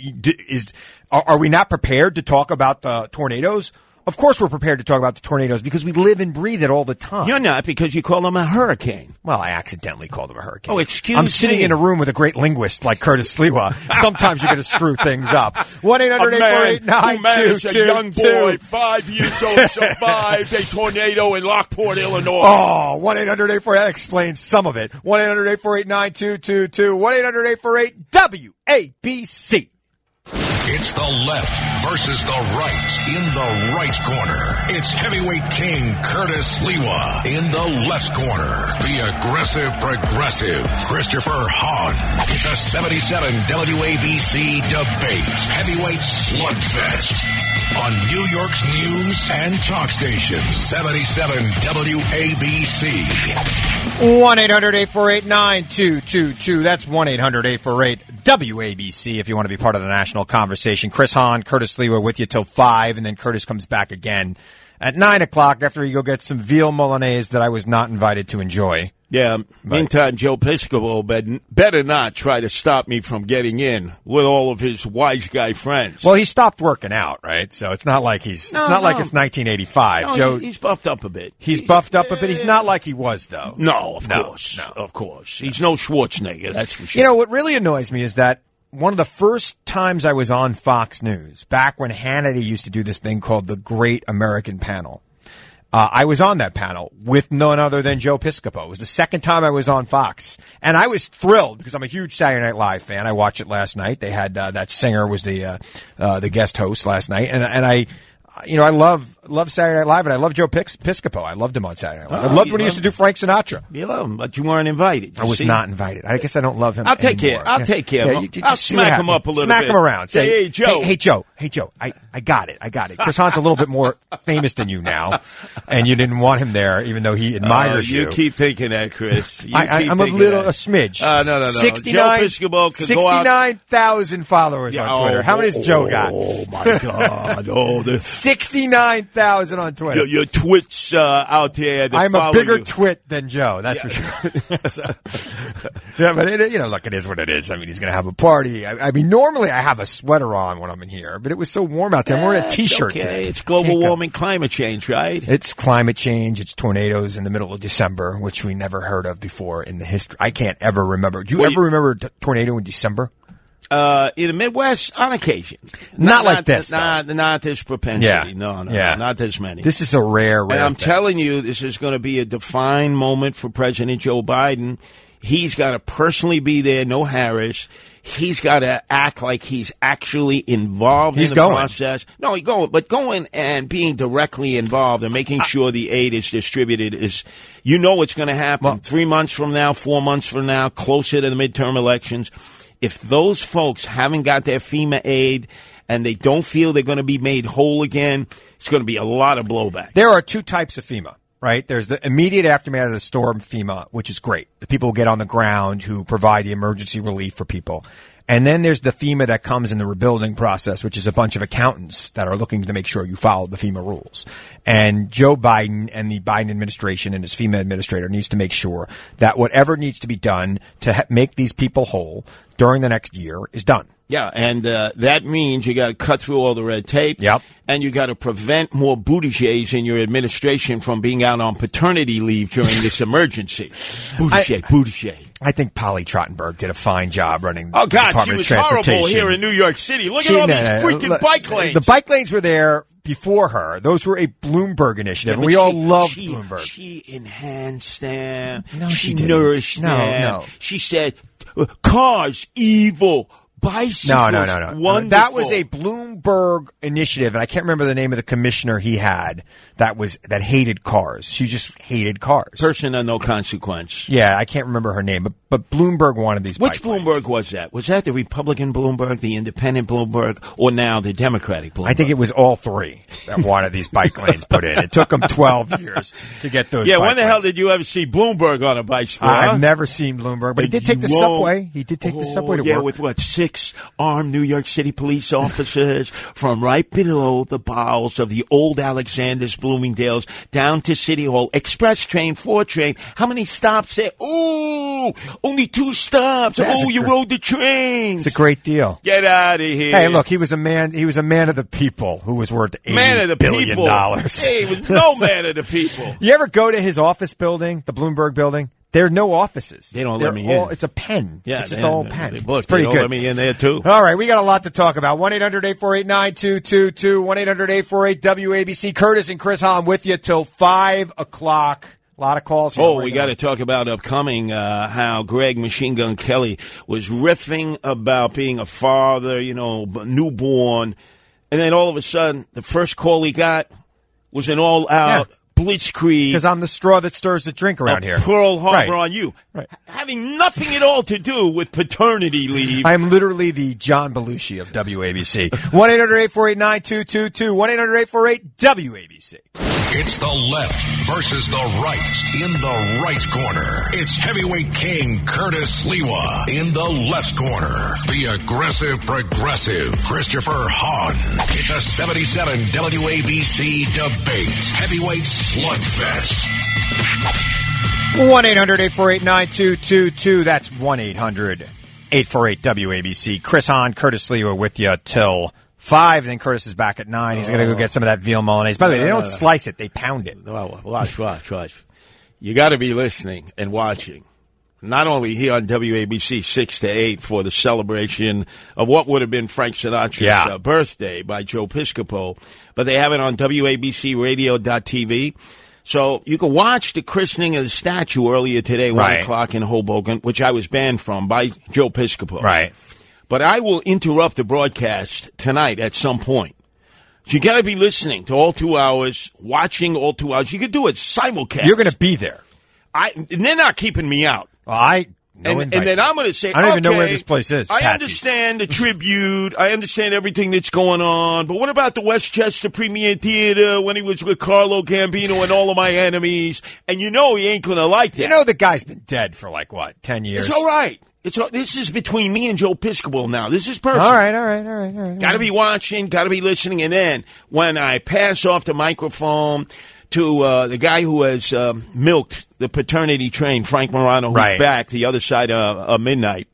is, are, are we not prepared to talk about the tornadoes? Of course we're prepared to talk about the tornadoes because we live and breathe it all the time. You're not because you call them a hurricane. Well, I accidentally called them a hurricane. Oh, excuse I'm sitting in a room with a great linguist like Curtis Sliwa. Sometimes you're going to screw things up. One eight A hundred eight four eight man nine who managed a young boy, five years old, survived a tornado in Lockport, Illinois. Oh, one eight hundred eight four eight. That explains some of it. One eight hundred eight four eight nine two two two. One eight hundred eight four eight WABC. It's the left versus the right in the right corner. It's heavyweight king Curtis Sliwa in the left corner. The aggressive progressive Christopher Hahn. It's a 77 WABC debate heavyweight slugfest on New York's news and talk station 77 WABC. 1 800 848 9222. That's 1 800 848 WABC if you want to be part of the national conversation. Chris Hahn, Curtis Sliwa with you till 5, and then Curtis comes back again at 9 o'clock after you go get some veal Milanese that I was not invited to enjoy. Yeah. Meantime, Joe Piscopo bet- better not try to stop me from getting in with all of his wise guy friends. Well, he stopped working out, right? So it's not like he's No, it's not like no. it's 1985. No, Joe, he's buffed up a bit. he's buffed up a bit. He's not like he was though. No, of course, no. of course. He's no Schwarzenegger. That's for sure. You know what really annoys me is that one of the first times I was on Fox News, back when Hannity used to do this thing called the Great American Panel, uh, I was on that panel with none other than Joe Piscopo. It was the second time I was on Fox, and I was thrilled because I'm a huge Saturday Night Live fan. I watched it last night. They had uh, that singer was the uh, uh, the guest host last night, and and I. You know, I love love Saturday Night Live, and I love Joe Pix- Piscopo. I loved him on Saturday Night Live. I Oh, loved when he used to do Frank Sinatra. you love him, but you weren't invited. I was see? not invited. I guess I don't love him. I'll take anymore. care- I'll take care of him. you- you I'll just see what smack him up a little Smack bit. him around. Say, Say, hey, Joe. Hey, Joe. Hey, Joe. I, I got it. I got it. Chris Hahn's a little bit more famous than you now, and you didn't want him there, even though he Oh, admires you you. keep thinking that, Chris. I, I, I'm a little that. a smidge. Uh, no, no, no. Sixty-nine. Joe Piscopo could Sixty-nine thousand followers Yeah, on Twitter. oh, How many has oh, Joe got? Oh my God! Oh, the, 69,000 on Twitter. your, your twits uh, out there. I'm a bigger you. twit than Joe, that's for sure. So- yeah, but it, you know, look, it is what it is. I mean, he's going to have a party. I, I mean, normally I have a sweater on when I'm in here, but it was so warm out there. I'm wearing a That's t-shirt okay. today. It's global Can't go. warming, climate change, right? It's climate change. It's tornadoes in the middle of December, which we never heard of before in the history. I can't ever remember. Do you Well, ever you- remember a t- tornado in December? Uh, in the Midwest, on occasion. Not like this, Not, not this propensity. Yeah. No, no, Yeah. no, not this many. This is a rare, rare. And I'm thing. telling you, this is going to be a defined moment for President Joe Biden. He's got to personally be there, no Harris. He's got to act like he's actually involved He's in the going. process. No, he's going, but going and being directly involved and making sure the aid is distributed is, you know, what's going to happen Well- three months from now, four months from now, closer to the midterm elections. If those folks haven't got their FEMA aid and they don't feel they're going to be made whole again, it's going to be a lot of blowback. There are two types of FEMA, right? There's the immediate aftermath of the storm FEMA, which is great. The people who get on the ground who provide the emergency relief for people. And then there's the FEMA that comes in the rebuilding process, which is a bunch of accountants that are looking to make sure you follow the FEMA rules. And Joe Biden and the Biden administration and his FEMA administrator needs to make sure that whatever needs to be done to ha- make these people whole during the next year is done. Yeah, and uh, that means you got to cut through all the red tape. Yep. And you got to prevent more Buttigieg in your administration from being out on paternity leave during this emergency. Buttigieg, Buttigieg. I think Polly Trottenberg did a fine job running Oh God, she was horrible here in New York City. Look She- at all no, these no, freaking look, bike lanes. The bike lanes were there before her. Those were a Bloomberg initiative. Yeah, we all loved she, Bloomberg. She enhanced them. No, she, she nourished No, them. no. She said, uh, "Cars evil, bicycles no, no, no, no, no. wonderful." That was a Bloomberg initiative, and I can't remember the name of the commissioner he had that was that hated cars. She just hated cars. person of no consequence. yeah, I can't remember her name, but but Bloomberg wanted these. Which bike lanes. Bloomberg was that? Was that the Republican Bloomberg, the Independent Bloomberg, or now the Democratic Bloomberg? I think it was all three that wanted these bike lanes put in. It took them twelve years to get those. Yeah, when the hell did you ever see Bloomberg on a bicycle? I- huh? I've never seen Bloomberg, but he did take the Whoa. subway. He did take the Oh, subway to oh, yeah, work. with what six armed New York City police officers from right below the bowels of the old Alexander's Bloomingdale's down to City Hall. Express train, four train. How many stops there? Ooh, only two stops. That's oh, you gr- rode the train. It's a great deal. Get out of here. Hey, look, he was a man. He was a man of the people who was worth eighty man of the billion people. dollars. Hey, he was no man of the people. You ever go to his office building, the Bloomberg building? There are no offices. They don't They're let me all- in. It's a pen. Yeah, it's just all pen. they- it's pretty they don't good. let me in there too. All right, we got a lot to talk about. 1-800-848-9222, 1-800-848-WABC. Curtis and Chris Hahn with you till 5 o'clock. A lot of calls. Here. Oh, Where we got to talk about upcoming uh, how Greg Machine Gun Kelly was riffing about being a father, you know, newborn, and then all of a sudden, the first call he got was an all-out blitzkrieg. because I'm the straw that stirs the drink around here. Pearl Harbor Right. on you, Right. having nothing at all to do with paternity leave. I am literally the John Belushi of WABC. 1 800 848 9222. 1 800 848 WABC. It's the left versus the right in the right corner. It's heavyweight king Curtis Sliwa in the left corner. The aggressive progressive Christopher Hahn. It's a 77 WABC debate. Heavyweight slugfest. 1 800 848 9222. That's 1 800 848 WABC. Chris Hahn, Curtis were with you till 5. Then Curtis is back at 9. He's going to go get some of that veal Milanese. By the way, they don't slice it, they pound it. Well, watch, watch, watch. You got to be listening and watching. Not only here on WABC 6 to 8 for the celebration of what would have been Frank Sinatra's Yeah. uh, birthday by Joe Piscopo, but they have it on WABCRadio.tv. So you can watch the christening of the statue earlier today, 1 Right. o'clock in Hoboken, which I was banned from by Joe Piscopo. Right. But I will interrupt the broadcast tonight at some point. So you got to be listening to all two hours, watching all two hours. You could do it simulcast. You're going to be there. I, and they're not keeping me out. Well, I. No and, and then I'm going to say, I don't even know where this place is. I Patsy's. understand the tribute. I understand everything that's going on. But what about the Westchester Premier Theater when he was with Carlo Gambino and all of my enemies? And you know he ain't going to like that. You know, the guy's been dead for like, what, 10 years? it's all right. It's all, this is between me and Joe Piscopo now. This is personal. All right, all right, all right, all right. Got to be watching, got to be listening. And then when I pass off the microphone to uh, the guy who has um, milked the paternity train, Frank Morano, who's Right. back the other side of uh, midnight.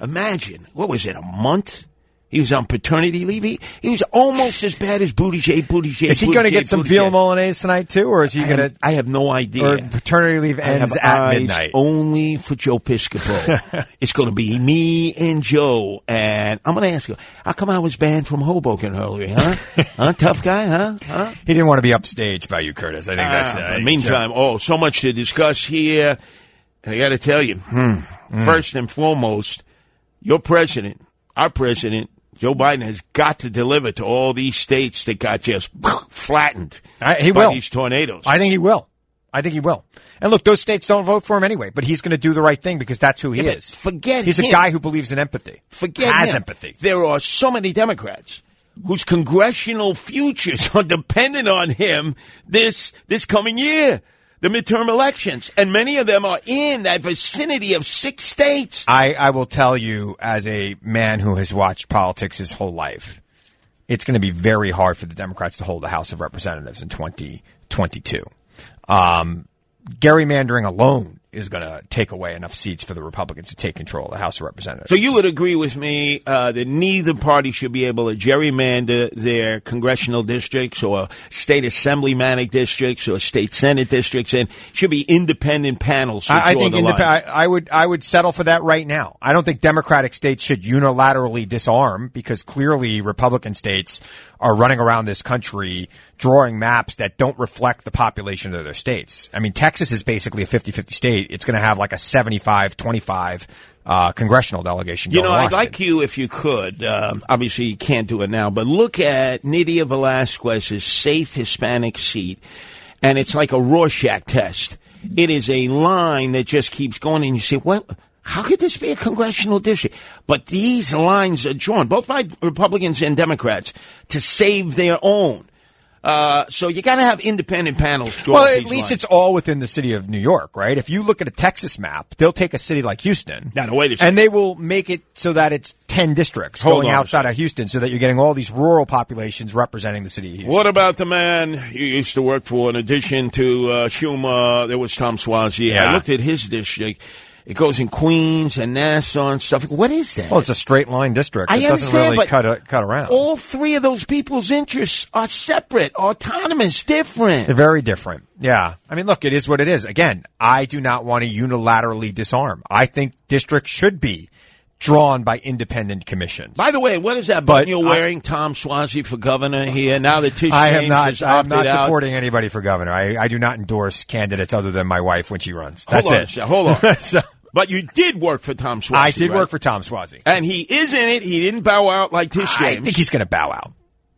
Imagine, what was it, a month? He was on paternity leave. He, he was almost as bad as Buttigieg, Buttigieg. Is he going to get some Buttigieg. veal Milanese tonight, too? Or is he going to. I have no idea. Or paternity leave ends at midnight? only for Joe Piscopo. it's going to be me and Joe, and I'm going to ask you, how come I was banned from Hoboken earlier, huh? huh? Tough guy, huh? Huh? He didn't want to be upstaged by you, Curtis. I think that's. Ah, Uh, but meantime, oh, so much to discuss here. I got to tell you, hmm, first and foremost, your president, our president, Joe Biden, has got to deliver to all these states that got just flattened I- he by will. these tornadoes. I think he will. I think he will. And look, those states don't vote for him anyway, but he's going to do the right thing because that's who he Yeah, is. forget He's him. a guy who believes in empathy. Forget has him. empathy. There are so many Democrats whose congressional futures are dependent on him this this coming year, the midterm elections, and many of them are in that vicinity of six states. I, I will tell you, as a man who has watched politics his whole life, it's going to be very hard for the Democrats to hold the House of Representatives in 2022. Um, gerrymandering alone is going to take away enough seats for the Republicans to take control of the House of Representatives. So you would agree with me uh, that neither party should be able to gerrymander their congressional districts or state assemblyman districts or state senate districts, and should be independent panels. To I, I think the indep- line. I, I would I would settle for that right now. I don't think Democratic states should unilaterally disarm because clearly Republican states are running around this country drawing maps that don't reflect the population of their states. I mean, Texas is basically a 50-50 state. It's going to have like a 75-25 uh, congressional delegation. You know, I'd like you, if you could, um, obviously you can't do it now, but look at Nydia Velázquez's safe Hispanic seat, and it's like a Rorschach test. It is a line that just keeps going, and you say, well, how could this be a congressional district? But these lines are drawn, both by Republicans and Democrats, to save their own. Uh, so you got to have independent panels. Draw Well, at least lines. it's all within the city of New York, right? If you look at a Texas map, they'll take a city like Houston. Now, now, wait a second. And they will make it so that it's 10 districts Hold going outside of Houston so that you're getting all these rural populations representing the city of Houston. What about the man you used to work for? In addition to uh, Schumer, there was Tom Suozzi. I looked at his district. It goes in Queens and Nassau and stuff. What is that? Well, it's a straight line district. I it doesn't understand, really but cut, a, cut around. all three of those people's interests are separate, autonomous, different. They're very different. Yeah. I mean, look, it is what it is. Again, I do not want to unilaterally disarm. I think districts should be drawn by independent commissions. By the way, what is that But button you're I- wearing, Tom Suozzi, for governor here? Now that Tish I am not. I'm opted not out. supporting anybody for governor. I, I do not endorse candidates other than my wife when she runs. Hold That's on, it. hold on. So, But you did work for Tom Suozzi. I did right? work for Tom Suozzi. and he is in it. He didn't bow out like Tish James. I think he's going to bow out.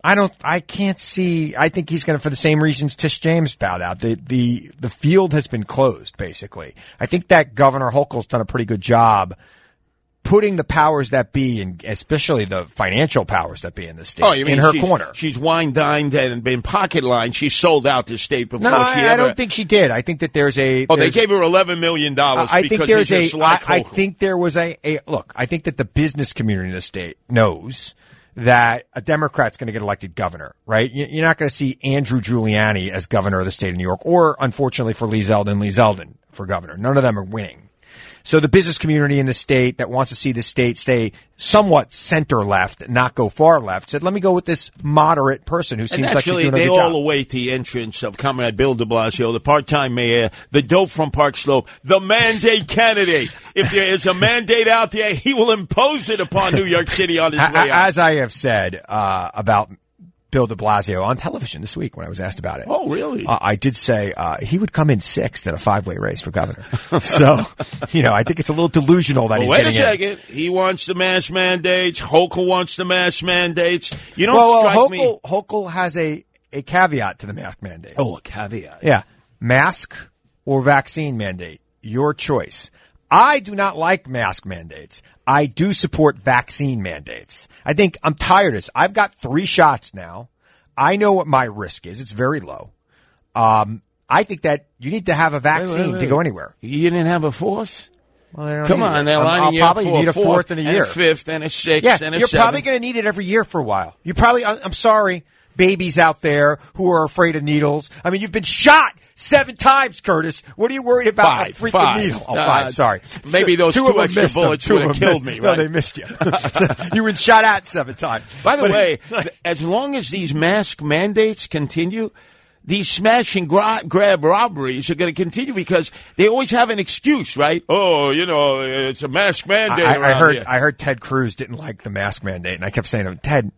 I don't. I can't see. I think he's going to for the same reasons Tish James bowed out. The the the field has been closed. Basically, I think that Governor Hochul's done a pretty good job putting the powers that be, and especially the financial powers that be in the state, Oh, you mean in her she's, corner. She's wine dined and been pocket lined. She sold out the state before no, she I, ever. I don't think she did. I think that there's a. Oh, they gave her eleven million dollars I because think there's a. I, I think there was a, a look. I think that the business community in the state knows that a Democrat's going to get elected governor, right? You- You're not going to see Andrew Giuliani as governor of the state of New York, or unfortunately for Lee Zeldin, Lee Zeldin for governor. None of them are winning. So the business community in the state that wants to see the state stay somewhat center left, not go far left, said, "Let me go with this moderate person who seems like she's doing a they good all job." await the entrance of Comrade Bill de Blasio, the part-time mayor, the dope from Park Slope, the mandate candidate. If there is a mandate out there, he will impose it upon New York City on his way out. As I have said uh, about Bill de Blasio on television this week when I was asked about it. Oh, really? Uh, I did say uh, he would come in sixth in a five-way race for governor. so, you know, I think it's a little delusional that Well, he's wait a getting in. second. He wants the mass mandates. Hochul wants the mass mandates. You don't Well, strike well me. Hochul, Hochul has a, a caveat to the mask mandate. Oh, a caveat. Yeah. Mask or vaccine mandate, your choice. I do not like mask mandates. I do support vaccine mandates. I think I'm tired of this. I've got three shots now. I know what my risk is. It's very low. Um, I think that you need to have a vaccine wait, to go anywhere. You didn't have a fourth? Well, Come on, it. they're lining I'll you probably need a fourth in a year. and a fifth, and a sixth, Yeah, and a you're seventh. probably going to need it every year for a while. You probably, I'm sorry, babies out there who are afraid of needles. I mean, you've been shot seven times, Curtis. What are you worried about Five, a freaking five. needle? Oh, Uh, five, sorry. maybe those two two extra bullets would've killed missed- me, No, they missed you. you were shot at seven times. By the But- way, as long as these mask mandates continue, these smash and gra- grab robberies are going to continue because they always have an excuse, right? Oh, you know, it's a mask mandate. I, I heard here. I heard Ted Cruz didn't like the mask mandate, and I kept saying to him, Ted,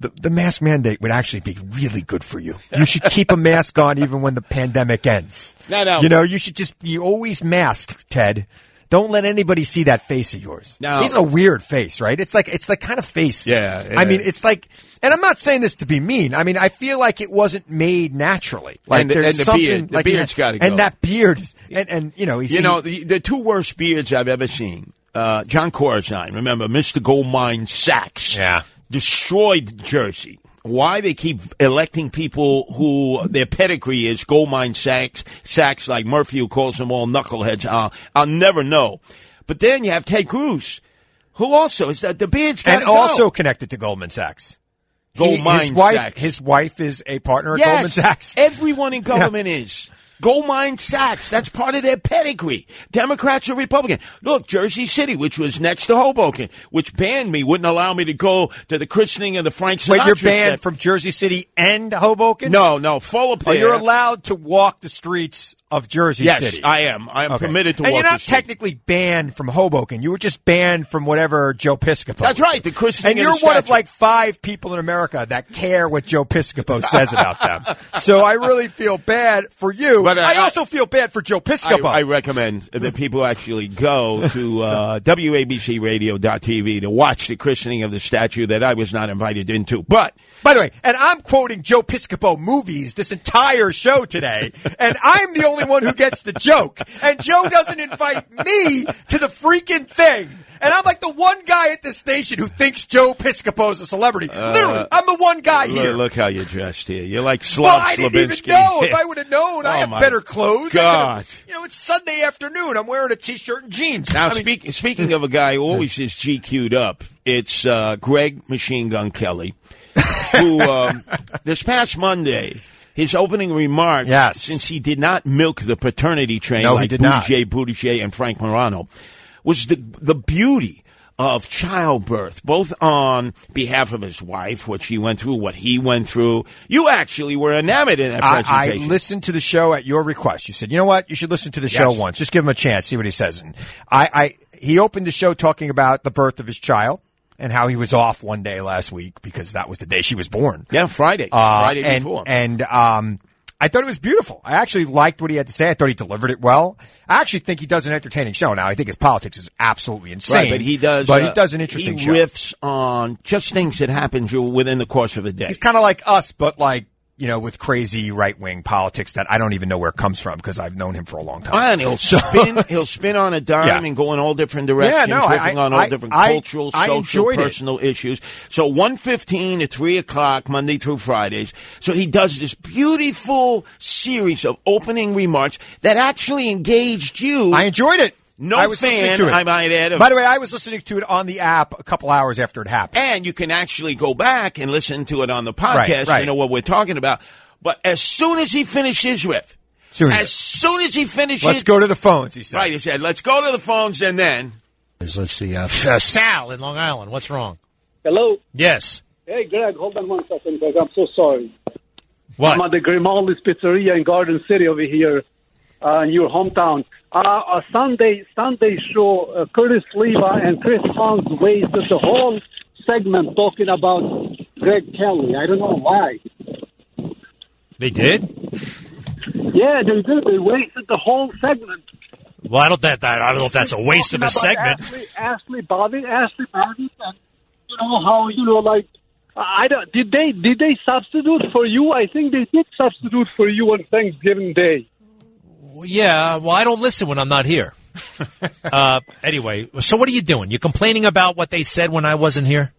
the, the mask mandate would actually be really good for you. You should keep a mask on even when the pandemic ends. No, no. You know, you should just be always masked, Ted. Don't let anybody see that face of yours. No. He's a weird face, right? It's like it's the kind of face. Yeah, yeah. I mean, it's like, and I'm not saying this to be mean. I mean, I feel like it wasn't made naturally. Like And there's and the something beard. The like beard's gotta go. And that beard, and and you know, he's You know, the, the two worst beards I've ever seen. Uh, Jon Corzine, remember, Mr. Goldmine Sachs. Yeah. Destroyed Jersey. Why they keep electing people who their pedigree is Goldmine Sachs, Sachs like Murphy who calls them all knuckleheads, I'll, I'll never know. But then you have Ted Cruz, who also is that the beard's and also connected to Goldman Sachs. He- Goldman his wife, Sachs. His wife is a partner at Yes, Goldman Sachs. Everyone in government is. Goldmine Sachs. That's part of their pedigree. Democrats or Republican. Look, Jersey City, which was next to Hoboken, which banned me, wouldn't allow me to go to the christening of the Frank Sinatra. Wait, you're banned set. from Jersey City and Hoboken? No, no, full of you're allowed to walk the streets of Jersey Yes, City. I am. I am Okay. permitted to and you're not the street. technically banned from Hoboken. You were just banned from whatever Joe Piscopo. That's right, the christening And you're one of like five people in America that care what Joe Piscopo says about them. So I really feel bad for you. But, uh, I I- also feel bad for Joe I, Piscopo. I recommend that people actually go to uh, WABCRadio.tv to watch the christening of the statue that I was not invited into. But By the way, and I'm quoting Joe Piscopo movies this entire show today, and I'm the only one who gets the joke. And Joe doesn't invite me to the freaking thing. And I'm like the one guy at the station who thinks Joe Piscopo's a celebrity. Literally, I'm the one guy look, here. look how you're dressed here. You're like Slav well, I didn't even Slavinsky. know. If I would have known, I Oh, have better clothes. God. you know, it's Sunday afternoon. I'm wearing a t-shirt and jeans. Now, I mean, speak, speaking of a guy who always is GQ'd up, it's uh, Greg Machine Gun Kelly, who um, this past Monday, his opening remarks, Yes. since he did not milk the paternity train No, like. Buttigieg, Buttigieg, and Frank Morano, was the the beauty of childbirth, both on behalf of his wife, what she went through, what he went through. You actually were enamored in that I, I listened to the show at your request. You said, you know what? You should listen to the show once. Just give him a chance, see what he says. And I, I, he opened the show talking about the birth of his child and how he was off one day last week because that was the day she was born. Yeah, Friday. Uh, Friday and, before. And um, I thought it was beautiful. I actually liked what he had to say. I thought he delivered it well. I actually think he does an entertaining show. Now, I think his politics is absolutely insane. Right, but he does. But uh, he does an interesting show. he show. riffs on just things that happen within the course of a day. He's kind of like us, but like you know, with crazy right wing politics that I don't even know where it comes from because I've known him for a long time. And he'll spin. He'll spin on a dime Yeah. and go in all different directions, Yeah, no, I- on all I- different I- cultural, social, enjoyed it. personal issues. So one fifteen to three o'clock Monday through Fridays. So he does this beautiful series of opening remarks that actually engaged you. I enjoyed it. No I was listening fan, to it. I might add, of- By the way, I was listening to it on the app a couple hours after it happened. and you can actually go back and listen to it on the podcast. Right, right. You know what we're talking about. But as soon as he finishes with, Soon as as- soon as he finishes. Let's go to the phones. He said. Right, he said, "Let's go to the phones," and then Let's see. Uh, uh, Sal in Long Island. What's wrong? Hello. Yes. Hey, Greg, hold on one second, Greg. I'm so sorry. What? I'm at the Grimaldi's Pizzeria in Garden City over here uh, in your hometown. Uh, a Sunday Sunday show, uh, Curtis Sliwa and Chris Hans wasted the whole segment talking about Greg Kelly. I don't know why. They did? Yeah, they did. They wasted the whole segment. Well, I don't that, that I don't know if that's a waste of a segment. Ashley, Ashley Bobby, Ashley Bobby, and you know how you know like I don't. Did they did they substitute for you? I think they did substitute for you on Thanksgiving Day. Yeah. Well, I don't listen when I'm not here. uh, anyway, so what are you doing? You're complaining about what they said when I wasn't here?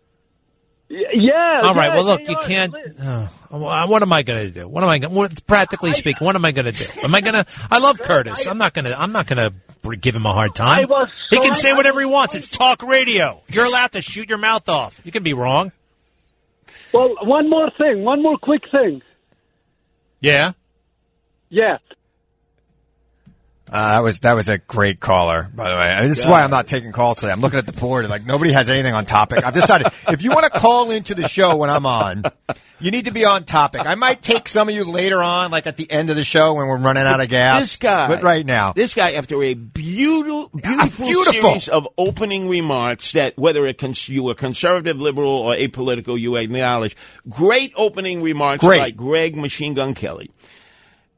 Y- Yeah. All right. yeah, well, look, you are. can't. Uh, what am I going to do? What am I? Gonna, what, practically speaking, what am I going to do? Am I going to? I love Curtis. I'm not going to. I'm not going to give him a hard time. I he can say whatever he wants. It's talk radio. You're allowed to shoot your mouth off. You can be wrong. Well, one more thing. One more quick thing. Yeah. Yeah. Uh, that was that was a great caller, by the way. This is why I'm not taking calls today. I'm looking at the board and like nobody has anything on topic. I've decided if you want to call into the show when I'm on, you need to be on topic. I might take some of you later on, like at the end of the show when we're running out of gas. this guy, but right now, this guy, after a beautiful, beautiful, beautiful. series of opening remarks that whether it cons- you were conservative, liberal, or apolitical, you acknowledge great opening remarks Great. by Greg Machine Gun Kelly,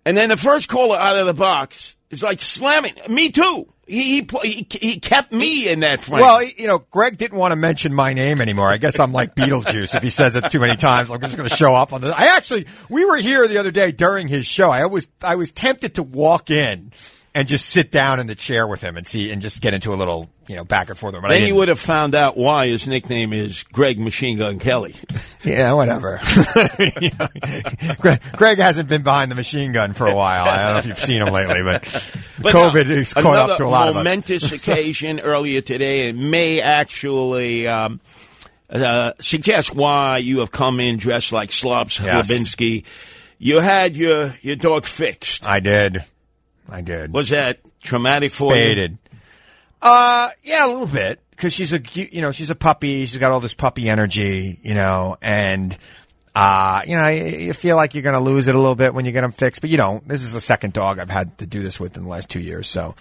and then the first caller out of the box is like slamming me too. He he he, he kept me in that frame. well, you know, Greg didn't want to mention my name anymore. I guess I'm like Beetlejuice. If he says it too many times, I'm just going to show up on this. I actually, we were here the other day during his show. I was, I was tempted to walk in and just sit down in the chair with him and see, and just get into a little, you know, back and forth. But then you would have found out why his nickname is Greg Machine Gun Kelly. Yeah, whatever. You know, Greg, Greg hasn't been behind the machine gun for a while. I don't know if you've seen him lately, but, But COVID no, has caught up to a lot of us. momentous occasion earlier today, and may actually um, uh, suggest why you have come in dressed like Slops Yes. Slabinski. You had your your dog fixed. I did. I did. Was that traumatic for you? Spaded. Uh, yeah, a little bit because she's a you know she's a puppy. She's got all this puppy energy, you know, and uh, you know you, feel like you're going to lose it a little bit when you get them fixed, but you don't. This is the second dog I've had to do this with in the last two years, so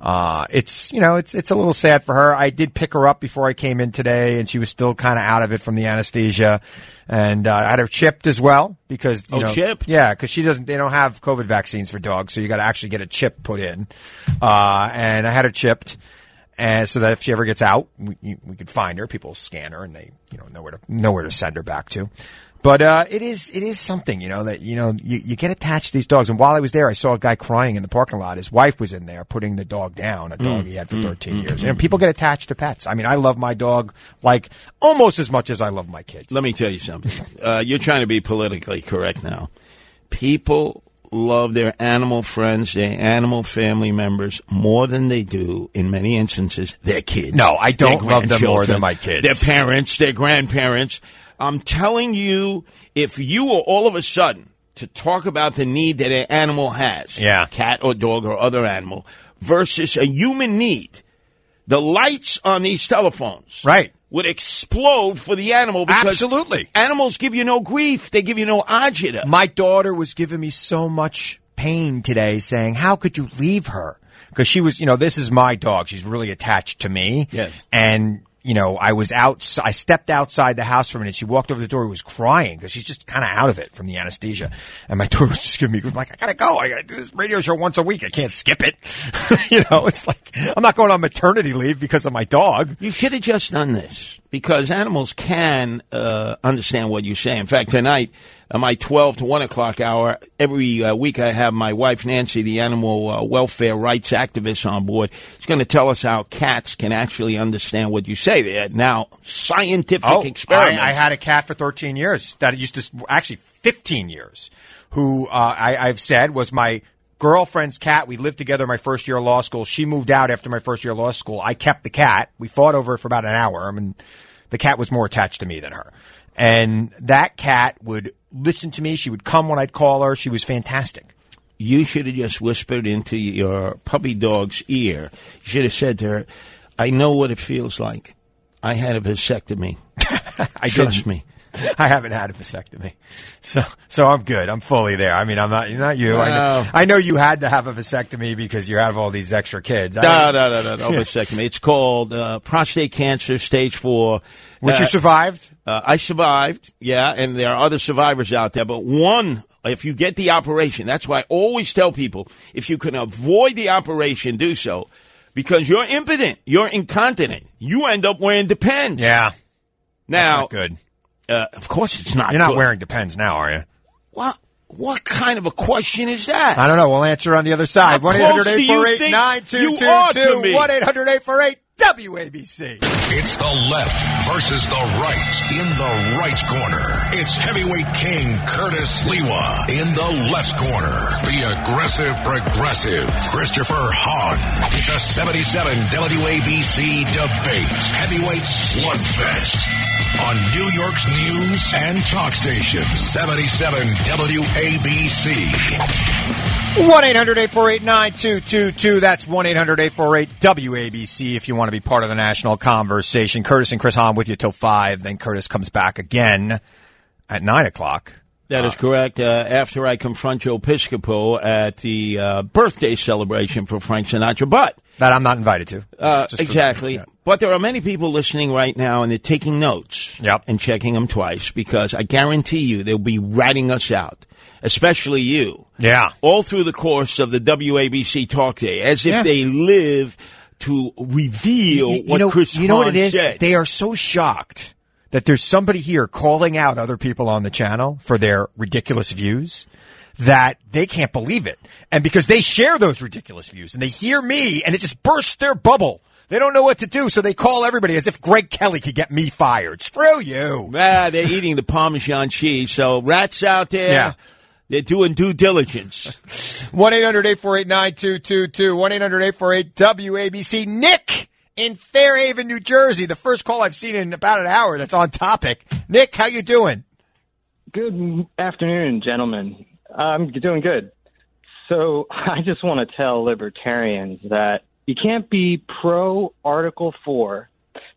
uh, it's you know it's it's a little sad for her. I did pick her up before I came in today, and she was still kind of out of it from the anesthesia. And uh, I had her chipped as well because you Oh, know, chipped? yeah, because she doesn't. They don't have COVID vaccines for dogs, so you got to actually get a chip put in. Uh, and I had her chipped, and so that if she ever gets out, we, we could find her. People scan her, and they you know know where to know where to send her back to. But uh, it is it is something you know that you know you, you get attached to these dogs. And while I was there, I saw a guy crying in the parking lot. His wife was in there putting the dog down, a dog he had for 13 years. And people get attached to pets. I mean, I love my dog like almost as much as I love my kids. Let me tell you something. Uh, you're trying to be politically correct now. People love their animal friends, their animal family members more than they do, in many instances, their kids. No, I don't love them more than my kids. Their parents, their grandparents. I'm telling you, if you were all of a sudden to talk about the need that an animal has, Yeah. cat or dog or other animal, versus a human need, the lights on these telephones Right. would explode for the animal because Absolutely. animals give you no grief they give you no agita My daughter was giving me so much pain today saying, how could you leave her? because she was, you know, this is my dog. She's really attached to me. Yes. And you know, I was out. I stepped outside the house for a minute. She walked over the door. Was crying because she's just kind of out of it from the anesthesia. And my daughter was just giving me I'm like, I gotta go. I gotta do this radio show once a week. I can't skip it. you know, it's like I'm not going on maternity leave because of my dog. You should have just done this because animals can uh, understand what you say. In fact, tonight, my 12 to 1 o'clock hour, every uh, week I have my wife Nancy, the animal uh, welfare rights activist, on board. She's going to tell us how cats can actually understand what you say. They're now scientific Oh, experiments. I, I had a cat for 13 years that used to, actually 15 years, who uh, I, I've said was my girlfriend's cat. We lived together my first year of law school. She moved out after my first year of law school. I kept the cat. We fought over it for about an hour. I mean, the cat was more attached to me than her. And that cat would listen to me. She would come when I'd call her. She was fantastic. you should have just whispered into your puppy dog's ear. You should have said to her, I know what it feels like. I had a vasectomy. I Trust didn't. me. I haven't had a vasectomy, so so I'm good. I'm fully there. I mean, I'm not not you. I, know, I know you had to have a vasectomy because you have all these extra kids. I- No, no, no, no, no, vasectomy. It's called uh, prostate cancer, stage four. Which Uh, you survived. Uh, I survived, yeah, and there are other survivors out there, but one, if you get the operation, that's why I always tell people, if you can avoid the operation, do so, because you're impotent, you're incontinent, you end up wearing Depends. Yeah, Now, good. Uh, of course it's not You're not good. wearing Depends now, are you? What, what kind of a question is that? I don't know. We'll answer on the other side. One eight close hundred do eight you four eight think nine two you two are to two. me? One eight hundred eight four eight WABC. It's the left versus the right in the right corner. It's heavyweight king Curtis Sliwa in the left corner. The aggressive progressive Christopher Hahn. It's a 77 WABC debate. Heavyweight slugfest on New York's news and talk station 77 WABC. One 9222 That's 1 800 848 WABC if you want to be part of the national conversation. Curtis and Chris Hahn with you till 5. Then Curtis comes back again at 9 o'clock. That is correct. Uh, after I confront Joe Piscopo at the uh, birthday celebration for Frank Sinatra, but That I'm not invited to. uh, exactly. yeah. But there are many people listening right now, and they're taking notes Yep. and checking them twice because I guarantee you they'll be ratting us out, especially you. Yeah. all through the course of the WABC talk day, as if Yeah. they live to reveal you, you what know, Chris you know what it is? said. They are so shocked that there's somebody here calling out other people on the channel for their ridiculous views that they can't believe it. And because they share those ridiculous views and they hear me and it just bursts their bubble. They don't know what to do, so they call everybody as if Greg Kelly could get me fired. Screw you. ah, they're eating the Parmesan cheese. So rats out there, Yeah. They're doing due diligence. 1-800-848-9222. 1-800-848-WABC. Nick in Fairhaven, New Jersey. The first call I've seen in about an hour that's on topic. Nick, how you doing? Good afternoon, gentlemen. I'm doing good. So I just want to tell libertarians that you can't be pro Article 4,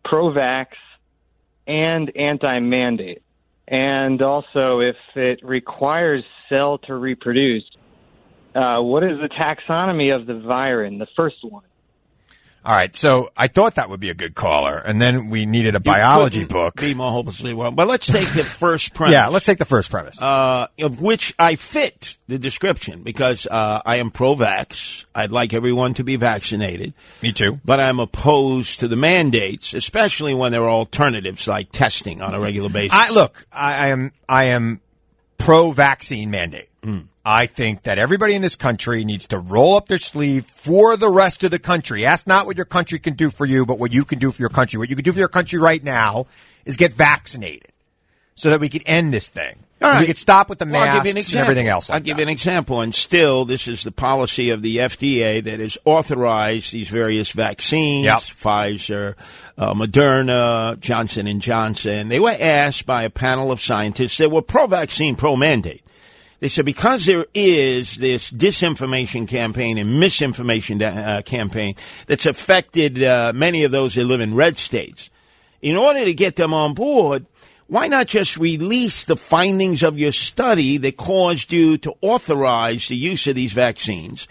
pro vax, and anti mandate. And also, if it requires cell to reproduce, uh, what is the taxonomy of the virin, the first one? All right, so I thought that would be a good caller, and then we needed a biology book. Be more hopelessly wrong. But let's take the first premise. Yeah, let's take the first premise. uh, of which I fit the description because uh, I am pro-vax. I'd like everyone to be vaccinated. Me too. But I'm opposed to the mandates, especially when there are alternatives like testing on a regular basis. I look, I, I am I am pro vaccine mandate. I think that everybody in this country needs to roll up their sleeve for the rest of the country. Ask not what your country can do for you, but what you can do for your country. What you can do for your country right now is get vaccinated so that we can end this thing. All And We could stop with the Well, you an masks and everything else. I'll give that. you an example, and still, this is the policy of the FDA that has authorized these various vaccines: Yep. Pfizer, uh, Moderna, Johnson and Johnson. They were asked by a panel of scientists that were pro-vaccine, pro-mandate. They said because there is this disinformation campaign and misinformation uh, campaign that's affected uh, many of those that live in red states. In order to get them on board, why not just release the findings of your study that caused you to authorize the use of these vaccines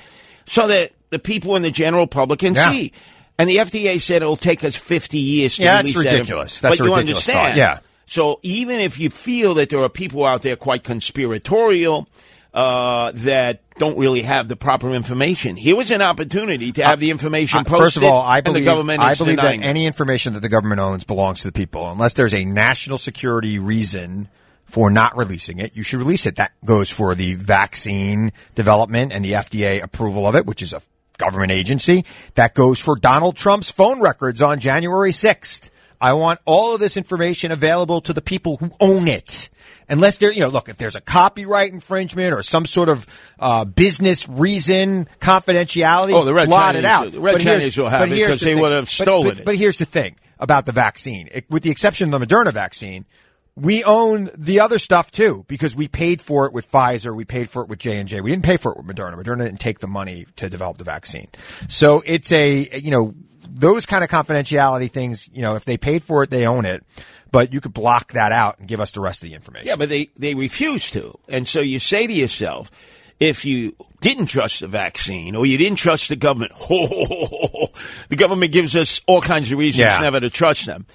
so that the people in the general public can Yeah. see. And the FDA said it'll take us 50 years to Yeah, that's release that ridiculous. info. That's but you ridiculous thought, yeah. So even if you feel that there are people out there quite conspiratorial uh, that don't really have the proper information, here was an opportunity to have the information posted. First of all, I believe, I believe that it. any information that the government owns belongs to the people. Unless there's a national security reason for not releasing it, you should release it. That goes for the vaccine development and the FDA approval of it, which is a government agency. That goes for Donald Trump's phone records on January 6th. I want all of this information available to the people who own it. Unless there, you know, look, if there's a copyright infringement or some sort of uh, business reason, confidentiality, Oh, the Red blot it out. the Red But Chinese will have it here's 'cause the they thing. would have But- stolen but, it. But here's the thing about the vaccine, It- with the exception of the Moderna vaccine. We own the other stuff too because we paid for it with Pfizer, we paid for it with J and J. We didn't pay for it with Moderna. Moderna didn't take the money to develop the vaccine. So it's a you know those kind of confidentiality things. You know, if they paid for it, they own it. But you could block that out and give us the rest of the information. Yeah, but they, they refuse to. And so you say to yourself, if you didn't trust the vaccine or you didn't trust the government, the government gives us all kinds of reasons Yeah. never to trust them.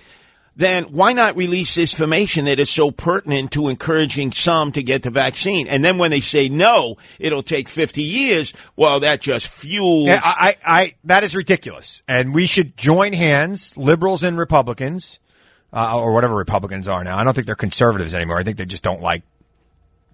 Then why not release this information that is so pertinent to encouraging some to get the vaccine? And then when they say no, it'll take 50 years. Well, that just fuels. Yeah, I, I, I, that is ridiculous. And we should join hands, liberals and Republicans, uh, or whatever Republicans are now. I don't think they're conservatives anymore. I think they just don't like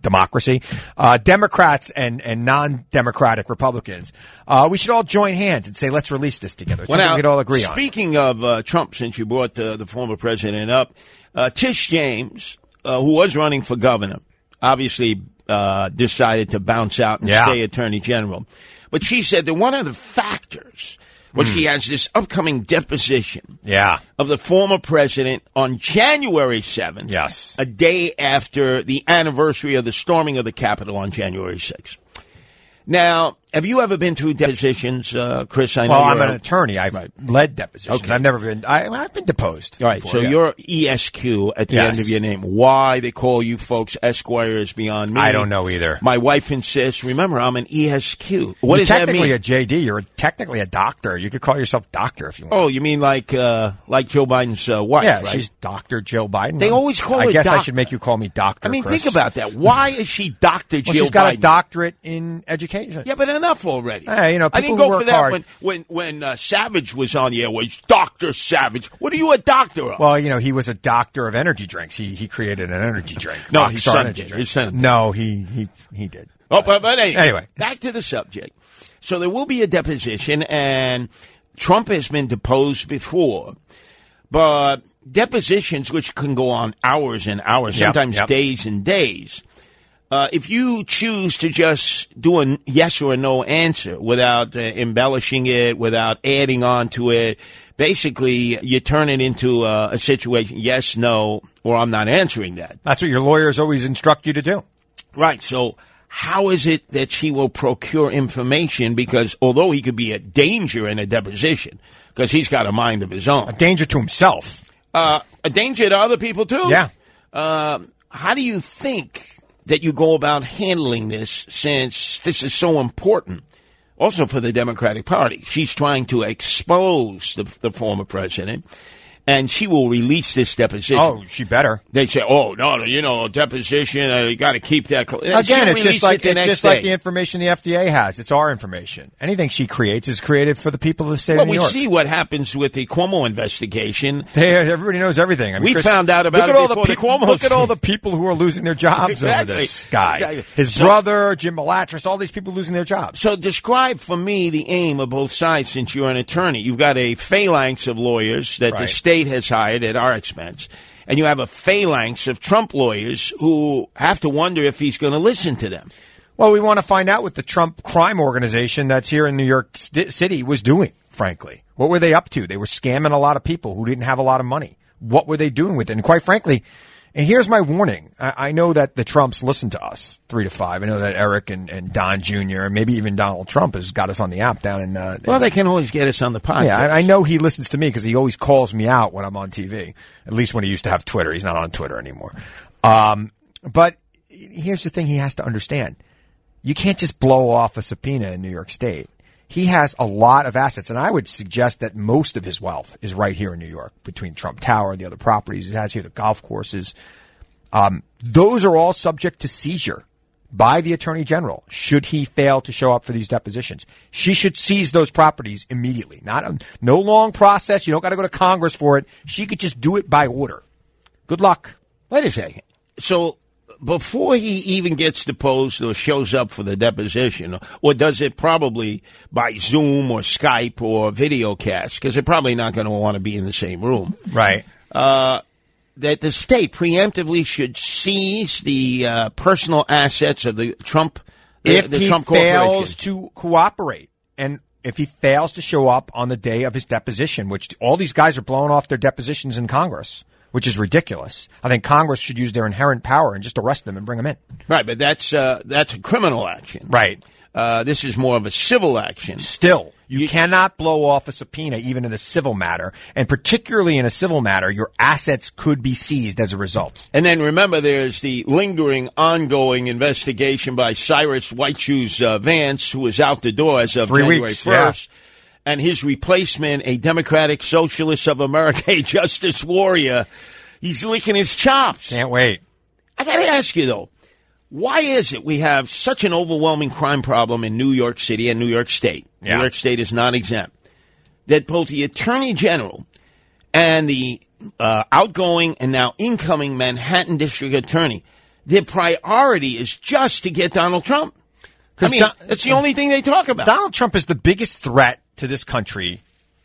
democracy. Uh, Democrats and, and non-democratic Republicans. Uh, we should all join hands and say, let's release this together. It's Well, now, we could all agree on. Speaking of uh, Trump, since you brought uh, the former president up, uh, Tish James, uh, who was running for governor, obviously uh, decided to bounce out and Yeah. stay attorney general. But she said that one of the factors was Hmm. she has this upcoming deposition Yeah. of the former president on January 7th. Yes. A day after the anniversary of the storming of the Capitol on January 6th. Now, have you ever been through depositions, uh, Chris? I know Well, I'm an attorney. I've Right. led depositions. Okay. I've never been, I, I've been deposed. All right, before, so yeah. you're ESQ at the Yes. end of your name. Why they call you folks Esquire is beyond me. I don't know either. My wife insists. Remember, I'm an ESQ. What You're does that technically mean? a JD. You're technically a doctor. You could call yourself doctor if you want. oh, you mean like uh, like Joe Biden's uh, wife? yeah, right? she's Dr. Jill Biden. They always call her. I guess I should make you call me doctor. I mean, Chris. think about that. Why is she Doctor Well, Jill she's got Biden? a doctorate in education. Yeah, but enough already. Hey, you know, I didn't go for that hard- when when when uh, Savage was on the airways. Doctor Savage. What are you a doctor of? Well, you know, he was a doctor of energy drinks. He he created an energy drink. No, his son energy did. His son did. No, he he he did. Oh, but, but anyway, Anyway. back to the subject. So there will be a deposition, and Trump has been deposed before, but depositions, which can go on hours and hours, Yep, sometimes yep. days and days. Uh, if you choose to just do a yes or a no answer without uh, embellishing it, without adding on to it, basically you turn it into uh, a situation yes, no, or I'm not answering that. That's what your lawyers always instruct you to do. Right. So how is it that she will procure information? Because although he could be a danger in a deposition, because he's got a mind of his own, A danger to himself. uh, a danger to other people too. Yeah. Um, how do you think that you go about handling this since this is so important? Also for the Democratic Party. She's trying to expose the, the former president, and she will release this deposition. Oh, she better. They say, "Oh no, no, you know, deposition. Uh, you got to keep that." Cl-. Again, it's just like it the it's just like the information the FDA has. It's our information. Anything she creates is created for the people of the state Well, of New we York. see what happens with the Cuomo investigation. They, everybody knows everything. I mean, We Chris, found out about look it at all the people- Cuomo Look at all the people who are losing their jobs Exactly. over this guy. Exactly. His So- brother, Jim Malatras, all these people losing their jobs. So describe for me the aim of both sides since you're an attorney. You've got a phalanx of lawyers that the Right. State has hired at our expense. And you have a phalanx of Trump lawyers who have to wonder if he's going to listen to them. Well, we want to find out what the Trump crime organization that's here in New York City was doing, frankly. What were they up to? They were scamming a lot of people who didn't have a lot of money. What were they doing with it? And quite frankly, and here's my warning. I, I know that the Trumps listen to us, three to five. I know that Eric and, and Don Jr. and maybe even Donald Trump has got us on the app down in, uh, Well, they can always get us on the podcast. yeah, I, I know he listens to me because he always calls me out when I'm on TV. At least when he used to have Twitter. He's not on Twitter anymore. Um, but here's the thing he has to understand. You can't just blow off a subpoena in New York State. He has a lot of assets, and I would suggest that most of his wealth is right here in New York, between Trump Tower and the other properties he has here, the golf courses. Um, those are all subject to seizure by the attorney general should he fail to show up for these depositions. She should seize those properties immediately. Not a, no long process. You don't got to go to Congress for it. She could just do it by order. Good luck. Wait a second. So before he even gets deposed or shows up for the deposition, or does it probably by Zoom or Skype or video cast, because they're probably not going to want to be in the same room. Right. Uh, that the state preemptively should seize the uh, personal assets of the Trump, the, if the he Trump fails to cooperate and if he fails to show up on the day of his deposition, which all these guys are blowing off their depositions in Congress, which is ridiculous. I think Congress should use their inherent power and just arrest them and bring them in. Right, but that's uh, that's a criminal action. Right. Uh, this is more of a civil action. Still, you, cannot blow off a subpoena even in a civil matter, and particularly in a civil matter, your assets could be seized as a result. And then remember, there's the lingering, ongoing investigation by Cyrus White Shoes uh, Vance, was out the door as of Three January weeks, yeah. 1st. And his replacement, a Democratic Socialist of America, a justice warrior, he's licking his chops. Can't wait. I got to ask you, though, why is it we have such an overwhelming crime problem in New York City and New York State? Yeah. New York State is not exempt. That both the Attorney General and the uh, outgoing and now incoming Manhattan District Attorney, their priority is just to get Donald Trump. I mean, Don- it's the only thing they talk about. Donald Trump is the biggest threat to this country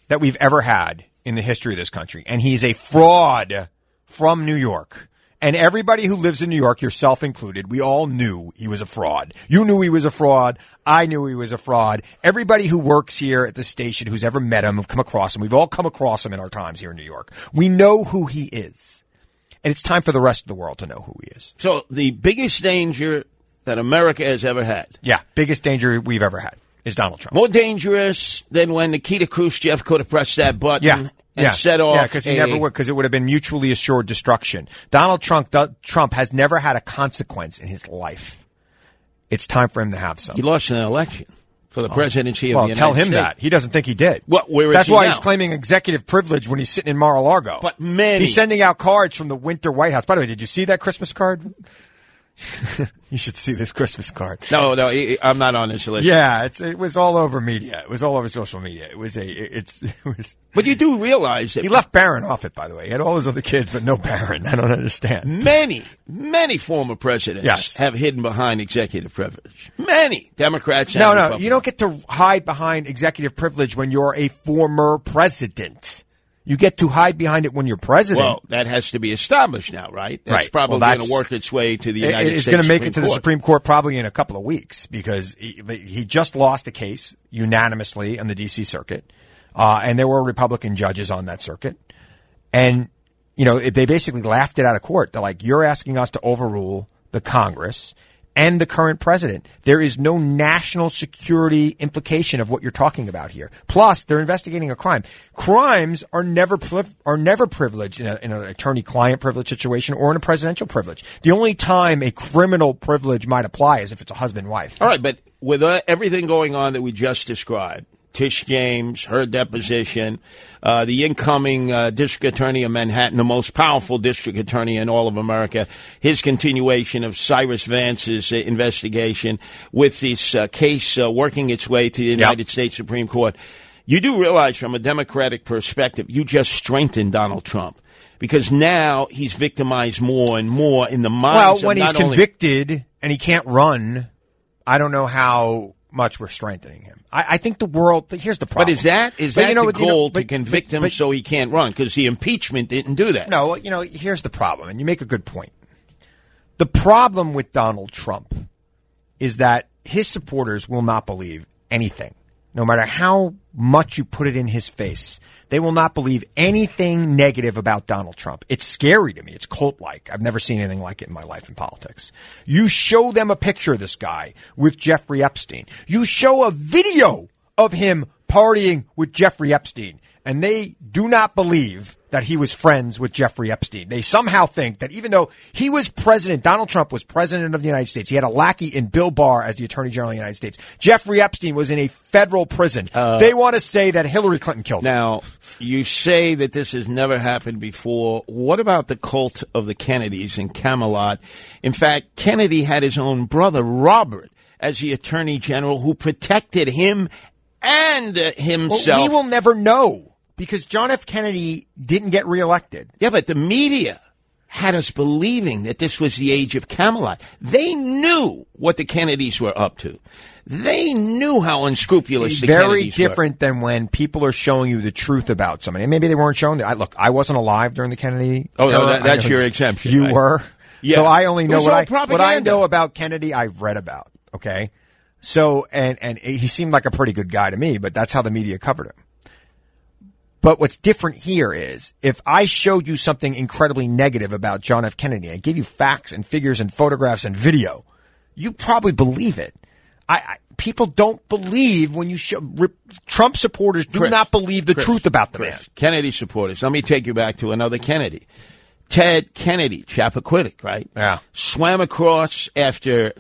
that we've ever had in the history of this country. And he's a fraud from New York. And everybody who lives in New York, yourself included, we all knew he was a fraud. You knew he was a fraud. I knew he was a fraud. Everybody who works here at the station who's ever met him, have come across him. We've all come across him in our times here in New York. We know who he is. And it's time for the rest of the world to know who he is. so the biggest danger that America has ever had. Yeah. Biggest danger we've ever had is Donald Trump. More dangerous than when Nikita Khrushchev could have pressed that button Yeah. and yeah. set off. Yeah, because he a- never would, because it would have been mutually assured destruction. Donald Trump, do, Trump has never had a consequence in his life. It's time for him to have some. He lost an election for the oh. presidency of well, the United tell him States. that. He doesn't think he did. What- where is That's he why now? he's claiming executive privilege when he's sitting in Mar-a-Lago. But many- He's sending out cards from the winter White House. By the way, did you see that Christmas card? you should see this Christmas card. No, no, I'm not on list. Yeah, it's, it was all over media. It was all over social media. It was a, it's, it was, But you do realize that he left Barron off it, by the way. He had all his other kids, but no Barron. I don't understand. many, many former presidents Yes. have hidden behind executive privilege. Many Democrats. No, no, Republicans. you don't get to hide behind executive privilege when you're a former president. You get to hide behind it when you're president. Well, that has to be established now, right? That's Right. probably Well, going to work its way to the It- United it's States. going to make Supreme it to the Court. Supreme Court probably in a couple of weeks because he, he just lost a case unanimously on the D.C. circuit, uh, and there were Republican judges on that circuit, and you know they basically laughed it out of court. They're like, "You're asking us to overrule the Congress." And the current president. There is no national security implication of what you're talking about here. Plus, they're investigating a crime. Crimes are never are never privileged in, a, in an attorney-client privilege situation or in a presidential privilege. The only time a criminal privilege might apply is if it's a husband-wife. All right, but with uh, everything going on that we just described, Tish James, her deposition, uh, the incoming uh, district attorney of Manhattan, the most powerful district attorney in all of America, his continuation of Cyrus Vance's uh, investigation with this uh, case uh, working its way to the United States Supreme Court. You do realize from a Democratic perspective, you just strengthened Donald Trump. Because now he's victimized more and more in the Well, minds of when he's only- convicted and he can't run, I don't know how much we're strengthening him. I, I think the world. Here's the problem. But is that is But that you know the what, you know, goal but- to convict but- him so he can't run? Because the impeachment didn't do that. No, you know, here's the problem, and you make a good point. The problem with Donald Trump is that his supporters will not believe anything, no matter how much you put it in his face. They will not believe anything negative about Donald Trump. It's scary to me. It's cult like. I've never seen anything like it in my life in politics. You show them a picture of this guy with Jeffrey Epstein. You show a video of him partying with Jeffrey Epstein, and they do not believe that he was friends with Jeffrey Epstein. They somehow think that even though he was president, Donald Trump was president of the United States, he had a lackey in Bill Barr as the Attorney General of the United States. Jeffrey Epstein was in a federal prison. they want to say that Hillary Clinton killed him. Now, you say that this has never happened before. What about the cult of the Kennedys in Camelot? In fact, Kennedy had his own brother, Robert, as the Attorney General who protected him and uh, Well, himself. we will never know because John F. Kennedy didn't get reelected. Yeah, but the media had us believing that this was the age of Camelot. They knew what the Kennedys were up to. They knew how unscrupulous the very Kennedys were. Very different than when people are showing you the truth about somebody. And maybe they weren't showing. The, I look, I wasn't alive during the Kennedy. Oh, no, that- that's your exemption, You right? were. Yeah. So I only know what I what I know about Kennedy. I've read about. Okay. So and and he seemed like a pretty good guy to me, but that's how the media covered him. But what's different here is if I showed you something incredibly negative about John F. Kennedy, I gave you facts and figures and photographs and video, you probably believe it. I, I people don't believe when you show Trump supporters do Chris, not believe the Chris, truth about the Chris, man. Kennedy supporters. Let me take you back to another Kennedy. Ted Kennedy, Chappaquiddick, right? Yeah. Swam across after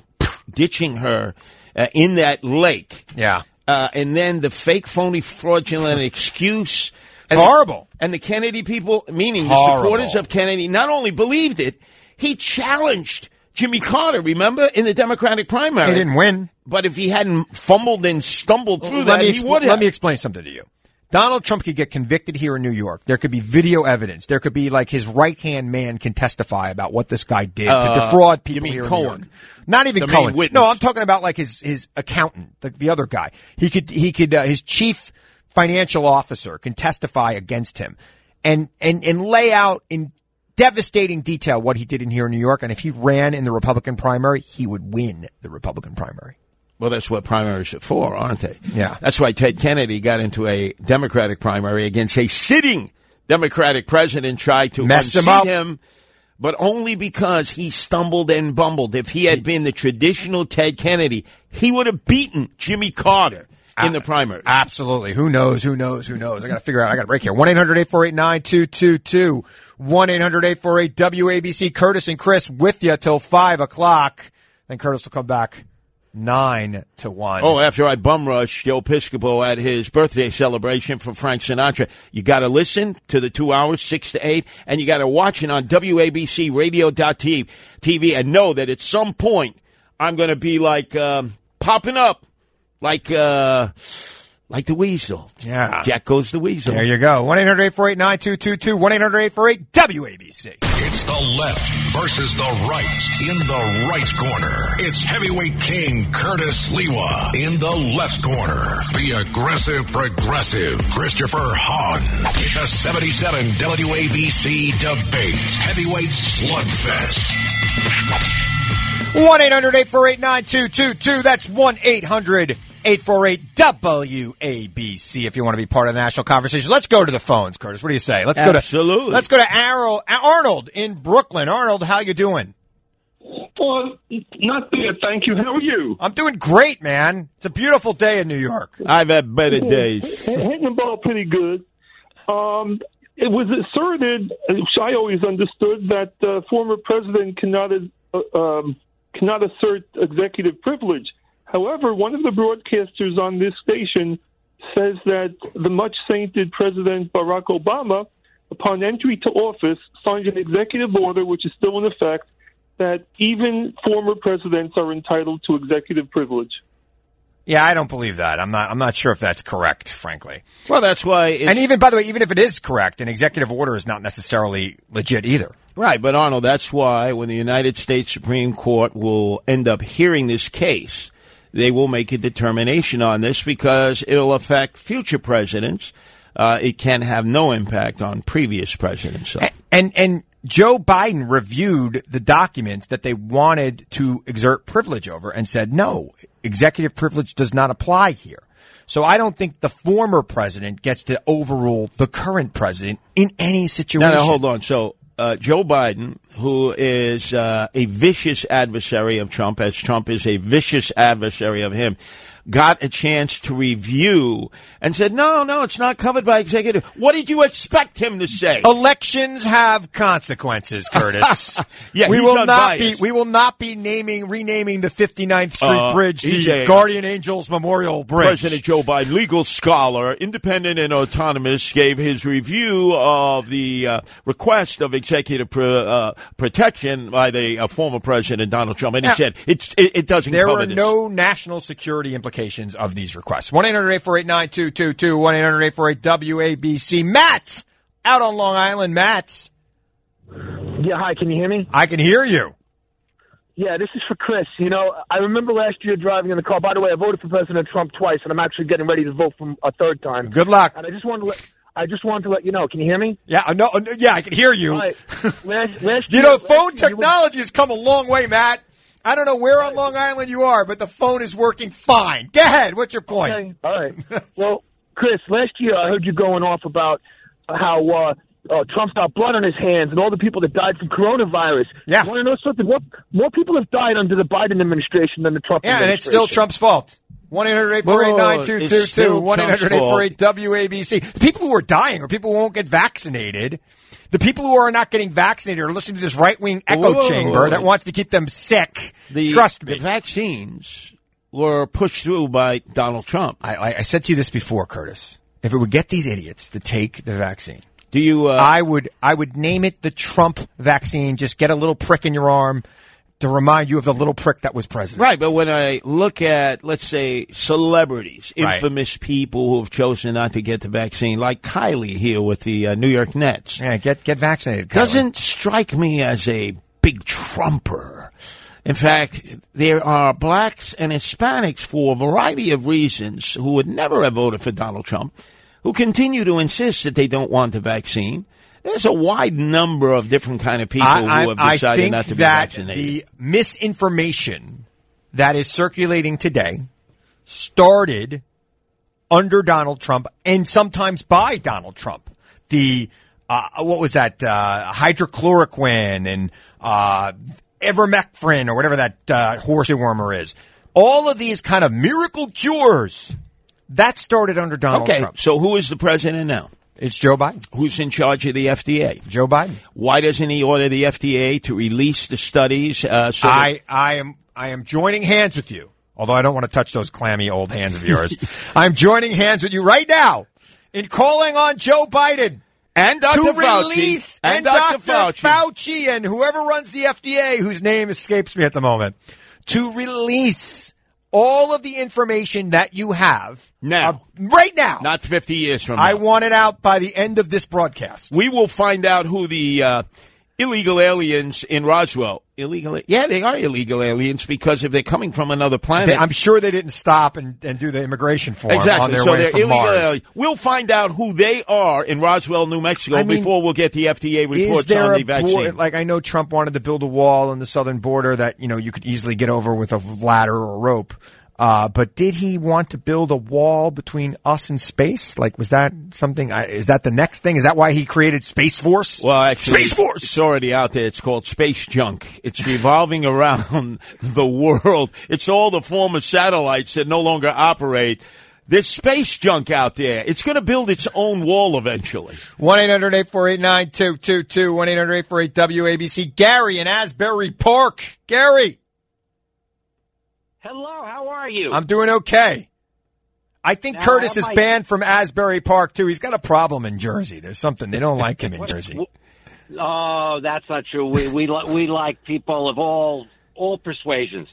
ditching her uh, in that lake. Yeah. Uh, and then the fake, phony, fraudulent excuse. It's And the- horrible. and the Kennedy people, meaning the supporters of Kennedy, not only believed it, he challenged Jimmy Carter, remember, in the Democratic primary. He didn't win. But if he hadn't fumbled and stumbled through let that, he would have. let me explain something to you. Donald Trump could get convicted here in New York. There could be video evidence. There could be like his right hand man can testify about what this guy did Uh, to defraud people here in New York. Not even The Cohen. No, I'm talking about like his his accountant, the, the other guy. He could he could uh, his chief financial officer can testify against him and and and lay out in devastating detail what he did in here in New York. And if he ran in the Republican primary, he would win the Republican primary. Well, that's what primaries are for, aren't they? Yeah. That's why Ted Kennedy got into a Democratic primary against a sitting Democratic president, tried to Messed him up. him, but only because he stumbled and bumbled. If he had been the traditional Ted Kennedy, he would have beaten Jimmy Carter in the primary. Absolutely. Who knows? Who knows? Who knows? I got to figure out. I got to break here. 1 800 848 9222. 1 800 848 WABC. Curtis and Chris with you till 5 o'clock. Then Curtis will come back 9 to 1. Oh, after I bum rushed Joe Piscopo at his birthday celebration for Frank Sinatra, you got to listen to the two hours, six to eight, and you got to watch it on WABC TV and know that at some point I'm going to be like um, popping up like uh, like the weasel. Yeah. Jack goes the weasel. There you go. 1 800 848 9222. 1 800 848 WABC. It's the left versus the right in the right corner. It's heavyweight king Curtis Sliwa in the left corner. The aggressive progressive Christopher Hahn. It's a 77 WABC debate. Heavyweight slugfest. 1 800 848 9222. That's 1 800 848 WABC if you want to be part of the national conversation. Let's go to the phones, Curtis. What do you say? Let's go to Absolutely. Let's go to Arnold, Arnold in Brooklyn. Arnold, how you doing? Well, not bad, thank you. How are you? I'm doing great, man. It's a beautiful day in New York. I've had better days. Hitting the ball pretty good. Um, it was asserted, which I always understood, that uh, former president cannot uh, um, cannot assert executive privilege. However, one of the broadcasters on this station says that the much sainted President Barack Obama, upon entry to office, signed an executive order, which is still in effect, that even former presidents are entitled to executive privilege. Yeah, I don't believe that. I'm not. I'm not sure if that's correct, frankly. Well, that's why. It's, And even by the way, even if it is correct, an executive order is not necessarily legit either. Right, but Arnold, that's why when the United States Supreme Court will end up hearing this case, they will make a determination on this because it'll affect future presidents. Uh, it can have no impact on previous presidents. So. And and Joe Biden reviewed the documents that they wanted to exert privilege over and said no, executive privilege does not apply here. So I don't think the former president gets to overrule the current president in any situation. Now, now, hold on. So, uh, Joe Biden, who is uh, a vicious adversary of Trump, as Trump is a vicious adversary of him, got a chance to review and said, no, no, it's not covered by executive. What did you expect him to say? Elections have consequences, Curtis. Yeah, we will not be we will not be naming renaming the 59th Street Uh, Bridge the a- Guardian Angels Memorial Bridge. President Joe Biden, legal scholar, independent and autonomous, gave his review of the uh, request of executive pro- uh, protection by the uh, former President Donald Trump, and he Yeah. said it's, it, it doesn't There are this. no national security implications of these requests. 1 800 848 9222, 1 800 848 WABC. Matt, out on Long Island, Matt. Yeah, hi, can you hear me? I can hear you. Yeah, this is for Chris. You know, I remember last year driving in the car. By the way, I voted for President Trump twice, and I'm actually getting ready to vote for a third time. Good luck. And I just wanted to let, I just wanted to let you know. Can you hear me? Yeah, uh, no, uh, yeah, I can hear you. Right. Last, last You year, know, phone technology has come a long way, Matt. I don't know where on Long Island you are, but the phone is working fine. Go ahead. What's your point? Okay, all right. well, Chris, last year I heard you going off about how uh, uh, Trump's got blood on his hands and all the people that died from coronavirus. Yeah. You want to know something? What, more people have died under the Biden administration than the Trump Yeah, and it's still Trump's fault. 1 800 848 Whoa, it's 9222, still 1 800 Trump's fault. 848 WABC. The people who are dying are people who won't get vaccinated. The people who are not getting vaccinated are listening to this right wing echo Whoa. chamber that wants to keep them sick. The, Trust me. the vaccines were pushed through by Donald Trump. I, I, I said to you this before, Curtis. If it would get these idiots to take the vaccine, Do you? Uh, I would I would name it the Trump vaccine. Just get a little prick in your arm to remind you of the little prick that was president. Right, but when I look at, let's say, celebrities, Right. infamous people who have chosen not to get the vaccine, like Kyrie here with the uh, New York Nets, Yeah, get get vaccinated. Kyrie. doesn't strike me as a big trumper. In fact, there are blacks and Hispanics for a variety of reasons who would never have voted for Donald Trump, who continue to insist that they don't want the vaccine. There's a wide number of different kind of people I, who have decided not to be that vaccinated. the misinformation that is circulating today started under Donald Trump and sometimes by Donald Trump. The uh, what was that uh, hydrochloroquine and uh, ivermectin or whatever that uh, horsey wormer is. All of these kind of miracle cures that started under Donald okay, Trump. so who is the president now? It's Joe Biden. Who's in charge of the FDA? Joe Biden. Why doesn't he order the FDA to release the studies? Uh, so I, I am I am joining hands with you. Although I don't want to touch those clammy old hands of yours. I'm joining hands with you right now in calling on Joe Biden and Dr. to Fauci release and, and Dr. Dr. Fauci. Fauci and whoever runs the FDA, whose name escapes me at the moment, to release all of the information that you have Now. uh, right now. Not 50 years from now. I want it out by the end of this broadcast. we will find out who the uh, illegal aliens in Roswell. Illegal? Yeah, they are illegal aliens because if they're coming from another planet. They- I'm sure they didn't stop and, and do the immigration form Exactly. on their so way they're from illegal. Mars. aliens. We'll find out who they are in Roswell, New Mexico, I mean, before we'll get the FDA Is reports there on a the vaccine. bor- like I know Trump wanted to build a wall on the southern border that you know you could easily get over with a ladder or a rope. Uh, but did he want to build a wall between us and space? Like, was that something? I, is that the next thing? Is that why he created Space Force? Well, actually, Space Force. It's already out there. It's called space junk. It's revolving around the world. It's all the former satellites that no longer operate. There's space junk out there. It's going to build its own wall eventually. One 1-800-848-9222, 1-800-848-WABC. Gary in Asbury Park. Gary, Hello, how are you? I'm doing okay. I think Now, Curtis is might- banned from Asbury Park too. He's got a problem in Jersey. There's something they don't like him in Jersey. Oh, that's not true. We we li- we like people of all all persuasions.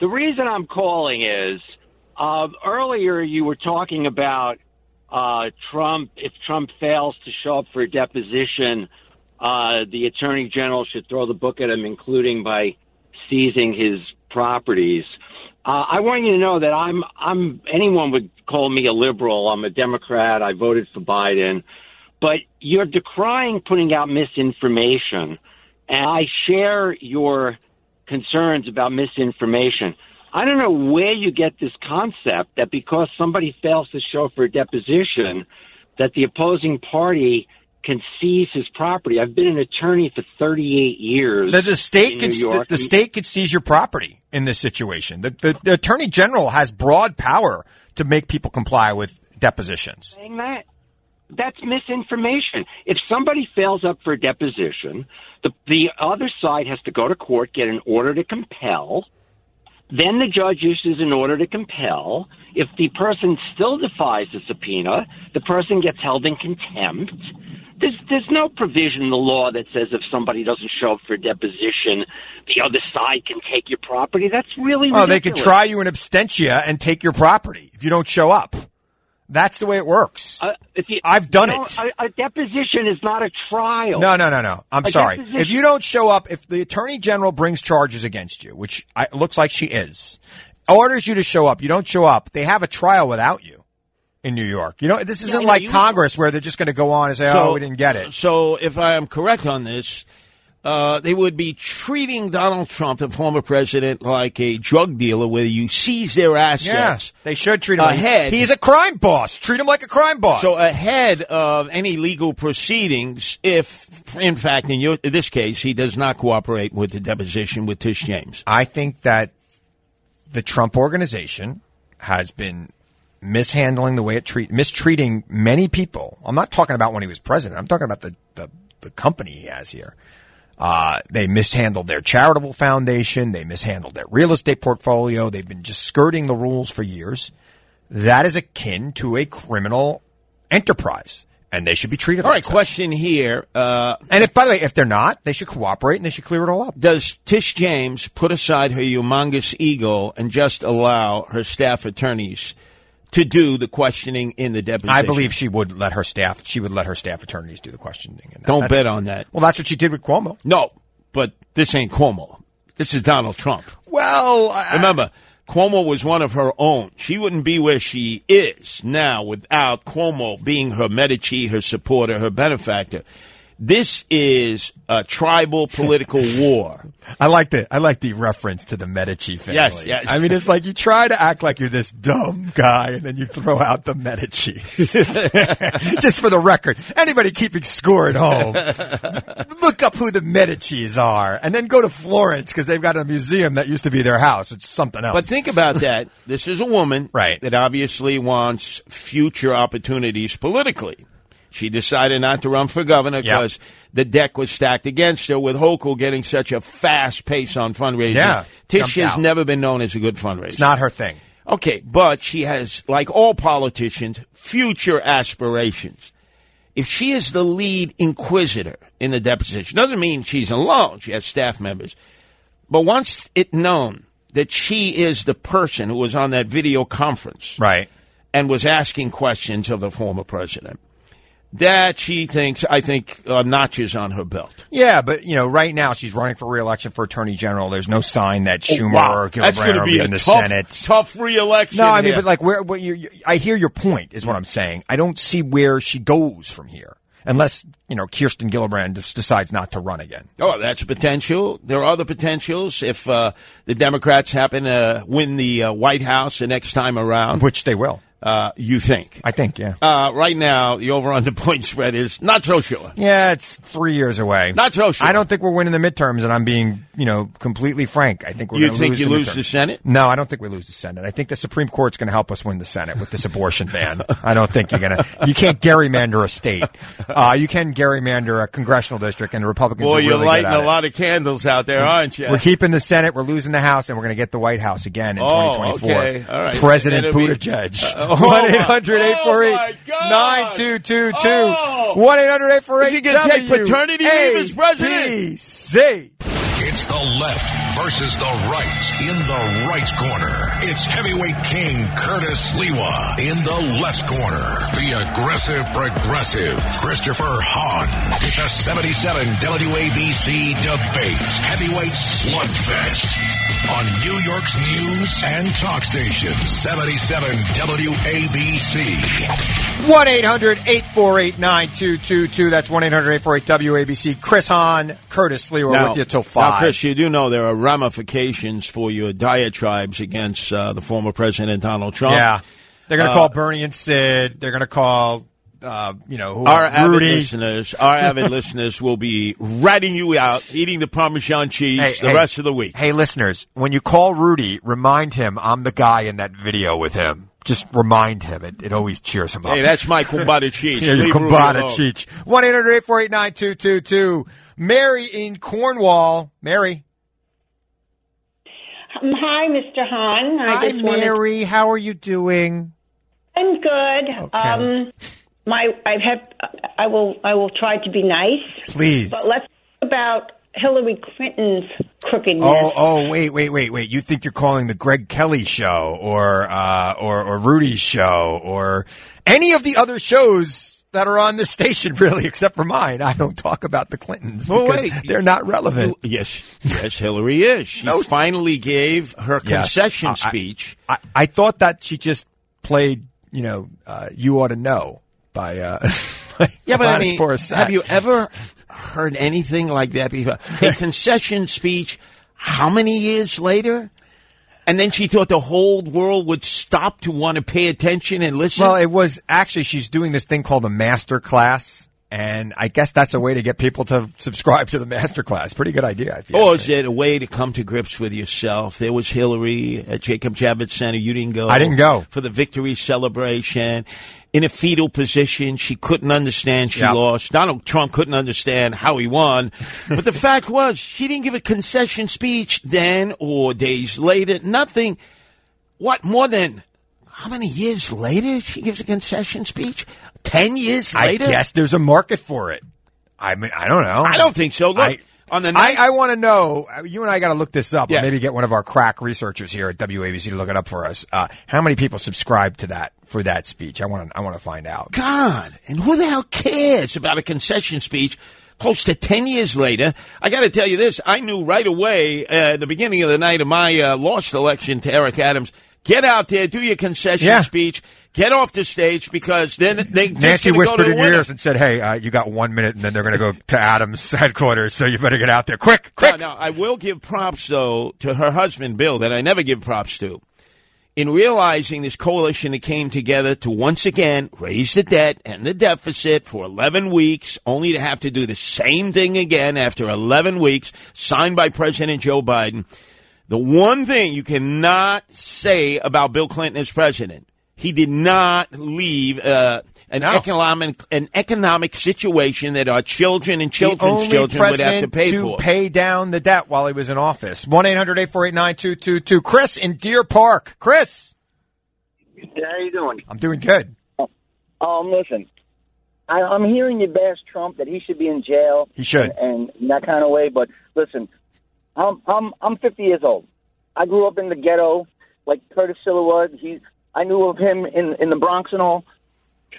The reason I'm calling is uh, earlier you were talking about uh, Trump. If Trump fails to show up for a deposition, uh, the attorney general should throw the book at him, including by seizing his properties. Uh, I want you to know that I'm I'm anyone would call me a liberal. I'm a Democrat. I voted for Biden but you're decrying putting out misinformation. And I share your concerns about misinformation. I don't know where you get this concept that because somebody fails to show for a deposition, that the opposing party can seize his property. I've been an attorney for 38 years. The, the state in could the state could seize your property. In this situation. The, the, the attorney general has broad power to make people comply with depositions. saying that. That's misinformation. If somebody fails up for a deposition, the the other side has to go to court, get an order to compel. Then the judge issues an order to compel. If the person still defies the subpoena, the person gets held in contempt. There's, there's no provision in the law that says if somebody doesn't show up for a deposition, the other side can take your property. That's really Oh, they could try you in absentia and take your property if you don't show up. That's the way it works. Uh, you, I've done you know, it. A, a deposition is not a trial. No, no, no, no. I'm A sorry. deposition- If you don't show up, if the attorney general brings charges against you, which I, looks like she is, orders you to show up, you don't show up, they have a trial without you in New York. You know, this isn't know, like Congress where they're just going to go on and say, "Oh, we didn't get it." So, if I am correct on this, uh, they would be treating Donald Trump, the former president, like a drug dealer, where you seize their assets. Yes, they should treat him like ahead. he's a crime boss. Treat him like a crime boss. So ahead of any legal proceedings, if in fact in, your, in this case he does not cooperate with the deposition with Tish James, I think that the Trump organization has been mishandling the way it treat mistreating many people. I'm not talking about when he was president. I'm talking about the the, the company he has here. Uh, they mishandled their charitable foundation. They mishandled their real estate portfolio. They've been just skirting the rules for years. That is akin to a criminal enterprise, and they should be treated. All like right, such. question here. Uh, and if, by the way, if they're not, they should cooperate and they should clear it all up. Does Tish James put aside her humongous ego and just allow her staff attorneys to do the questioning in the deposition? I believe she would let her staff. She would let her staff attorneys do the questioning. And Don't that's- bet on that. Well, that's what she did with Cuomo. No, but this ain't Cuomo. This is Donald Trump. Well, I- remember, Cuomo was one of her own. She wouldn't be where she is now without Cuomo being her Medici, her supporter, her benefactor. This is a tribal political war. I like the I like the reference to the Medici family. Yes, yes. I mean, it's like you try to act like you're this dumb guy, and then you throw out the Medici. Just for the record, anybody keeping score at home, look up who the Medicis are, and then go to Florence because they've got a museum that used to be their house. It's something else. But think about that. This is a woman Right. that obviously wants future opportunities politically. She decided not to run for governor because the deck was stacked against her with Hochul getting such a fast pace on fundraising. Yeah, Tish has out. never been known as a good fundraiser. it's not her thing. Okay, but she has, like all politicians, future aspirations. If she is the lead inquisitor in the deposition, doesn't mean she's alone. She has staff members. But once it known that she is the person who was on that video conference, right, and was asking questions of the former president, that she thinks, I think, uh, notches on her belt. Yeah, but you know, right now she's running for reelection for attorney general. There's no sign that Oh, Schumer wow. or Gillibrand gonna will be be a in the tough- Senate. Tough reelection. No, I mean, here. but like, where? What you, you, I hear your point. Is what I'm saying. I don't see where she goes from here, unless you know Kirsten Gillibrand just decides not to run again. Oh, that's a potential. There are other potentials if uh, the Democrats happen to win the uh, White House the next time around. Which they will. Uh, you think? I think, yeah. Uh, right now, the over-under point spread is not so sure. Yeah, it's three years away. Not so sure. I don't think we're winning the midterms, and I'm being, you know, completely frank. I think we're You think lose you the lose midterms. the Senate? No, I don't think we lose the Senate. I think the Supreme Court's going to help us win the Senate with this abortion ban. I don't think you're going to. You can't gerrymander a state. Uh, you can gerrymander a congressional district, and the Republicans Boy, are you're really lighting a lot of candles out there, aren't you? We're keeping the Senate, we're losing the House, and we're going to get the White House again in Oh, 2024. okay. All right. President It'll be- Buttigieg. Uh, oh, my- 1 800 848 9222. 1 800 848 Is he gonna take paternity leave as president? It's the left versus the right in the right corner. It's heavyweight king Curtis Sliwa in the left corner. The aggressive progressive Christopher Hahn. It's a 77 WABC debate. Heavyweight slugfest on New York's news and talk station 77 WABC. 1 800 848 9222. That's 1 800 848 WABC. Chris Hahn, Curtis Sliwa Now- with you till 5. Now, 5. Chris, you do know there are ramifications for your diatribes against uh, the former President Donald Trump. Yeah. They're going to Uh, call Bernie and Sid. They're going to call uh, you know, Our avid listeners, our avid listeners will be ratting you out, eating the Parmesan cheese Hey, the hey, rest of the week. Hey, listeners, when you call Rudy, remind him I'm the guy in that video with him. Just remind him. It, it always cheers him up. Hey, that's my kumbada cheese. Yeah, your Leave Rudy Kumbada alone. Cheech. 1-800-848-9222. Mary in Cornwall. Mary. Um, hi, Mr. Hahn. I Hi, just wanted- Mary. How are you doing? I'm good. Um, my, I've had. I will. I will try to be nice. Please. But let's talk about Hillary Clinton's crookedness. Oh, oh, wait, wait, wait, wait. You think you're calling the Greg Kelly show or, uh, or, or Rudy's show or any of the other shows that are on this station, really, except for mine. I don't talk about the Clintons Well, because wait. they're not relevant. Yes, yes, Hillary is. She finally gave her concession I- I- speech. I, I thought that she just played, you know, uh, You Ought to Know by, uh, Yeah, but I mean, have you ever heard anything like that before? A concession speech, how many years later? And then she thought the whole world would stop to want to pay attention and listen. Well, it was actually she's doing this thing called a master class, and I guess that's a way to get people to subscribe to the master class. Pretty good idea. I feel. or is it a way to come to grips with yourself? There was Hillary at Jacob Javits Center. You didn't go. I didn't go. for the victory celebration. In a fetal position, she couldn't understand she Yeah. lost. Donald Trump couldn't understand how he won. but the fact was, she didn't give a concession speech then or days later. Nothing. What more than how many years later she gives a concession speech? Ten years later? I guess there's a market for it. I mean, I don't know. I don't think so. Look, I- on the I, night, I want to know. uh, You and I got to look this up, Yeah. or maybe get one of our crack researchers here at WABC to look it up for us. Uh, how many people subscribe to that for that speech? I want to. I want to find out. God, and who the hell cares about a concession speech close to 10 years later? I got to tell you this. I knew right away uh, at the beginning of the night of my uh, lost election to Eric Adams, get out there, do your concession Yeah. speech, get off the stage because then they just Nancy whispered go to in your ears and said, "Hey, uh, you got one minute, and then they're going to go to Adams headquarters, so you better get out there quick, quick." Now, now, I will give props, though, to her husband, Bill, that I never give props to. In realizing this coalition that came together to once again raise the debt and the deficit for 11 weeks, only to have to do the same thing again after 11 weeks, signed by President Joe Biden. The one thing you cannot say about Bill Clinton as president, he did not leave uh, an economic an economic situation that our children and children's children would have to president pay to for. pay down the debt while he was in office. One 800 Chris in Deer Park. Chris, How you doing? I'm doing good. Um, listen, I, I'm hearing you bash Trump that he should be in jail. He should. and, and that kind of way. But listen, I'm I'm I'm 50 years old. I grew up in the ghetto, like Curtis Sliwa. He, I knew of him in in the Bronx and all.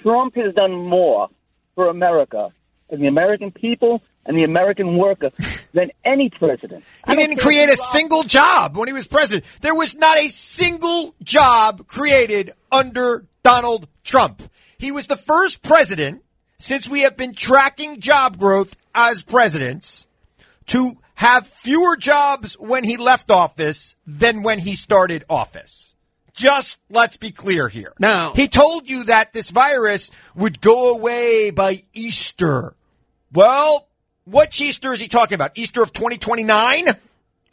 Trump has done more for America and the American people and the American worker than any president. He didn't create a single job when he was president. There was not a single job created under Donald Trump. He was the first president since we have been tracking job growth as presidents to have fewer jobs when he left office than when he started office. Just let's be clear here. Now, he told you that this virus would go away by Easter. Well, what Easter is he talking about? Easter of 2029?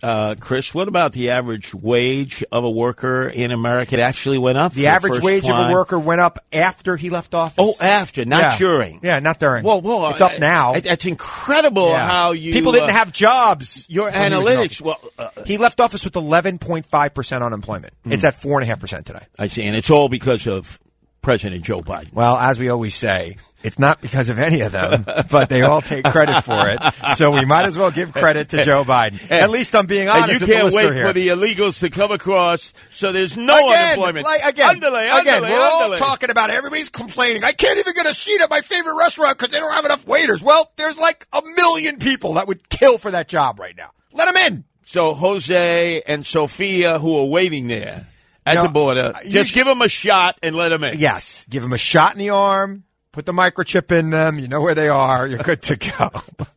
Uh, Chris, what about the average wage of a worker in America? It actually went up. The average wage of a worker went up after he left office. Oh, after, not Yeah. during. Yeah, not during. Well, well, it's up uh, now. uh, That's incredible Yeah. how you people didn't uh, have jobs. your when he analytics. Well, uh, he left office with 11.5 percent unemployment. Hmm. It's at four and a half percent today. I see, and it's all because of President Joe Biden. Well, as we always say, it's not because of any of them, but they all take credit for it. So we might as well give credit to Joe Biden. At least I'm being honest And you can't wait here. for the illegals to come across, so there's no again, unemployment. Like, again, Underlay, again, underlay, we're all talking about it. everybody's complaining. I can't even get a seat at my favorite restaurant because they don't have enough waiters. Well, there's like a million people that would kill for that job right now. Let them in. So Jose and Sophia, who are waiting there at No, the border, uh, just sh- give them a shot and let them in. Yes, give them a shot in the arm. Put the microchip in them. You know where they are. You're good to go.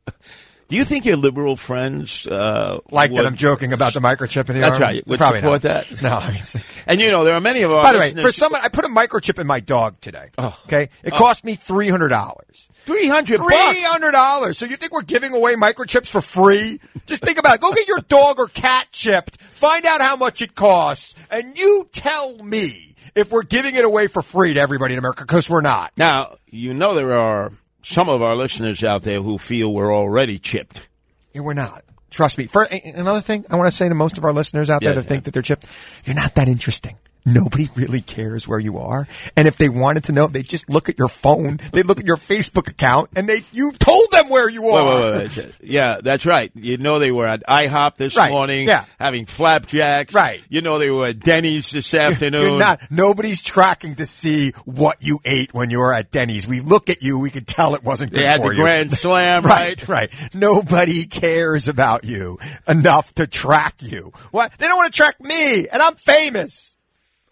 Do you think your liberal friends uh, Like would, that I'm joking about the microchip in the That's arm? right. Would Probably support not. that? No. I mean, And you know, there are many of our By the way, for someone, I put a microchip in my dog today. Oh. Okay, it Oh. cost me three hundred dollars. Three hundred. Three hundred dollars. So you think we're giving away microchips for free? Just think about it. Go get your dog or cat chipped. Find out how much it costs, and you tell me if we're giving it away for free to everybody in America because we're not. Now, you know there are some of our listeners out there who feel we're already chipped. Yeah, we're not. Trust me. For another thing, I want to say to most of our listeners out there Yeah, that think that they're chipped, you're not that interesting. Nobody really cares where you are. And if they wanted to know, they just look at your phone, they look at your Facebook account, and they you told them where you are. wait, wait, wait. Yeah, that's right. You know they were at IHOP this Right, morning, yeah. having flapjacks. Right. You know they were at Denny's this afternoon. You're not. Nobody's tracking to see what you ate when you were at Denny's. We look at you, we can tell it wasn't good They had the you. Grand Slam, right? right? Right. Nobody cares about you enough to track you. What? They don't want to track me, and I'm famous.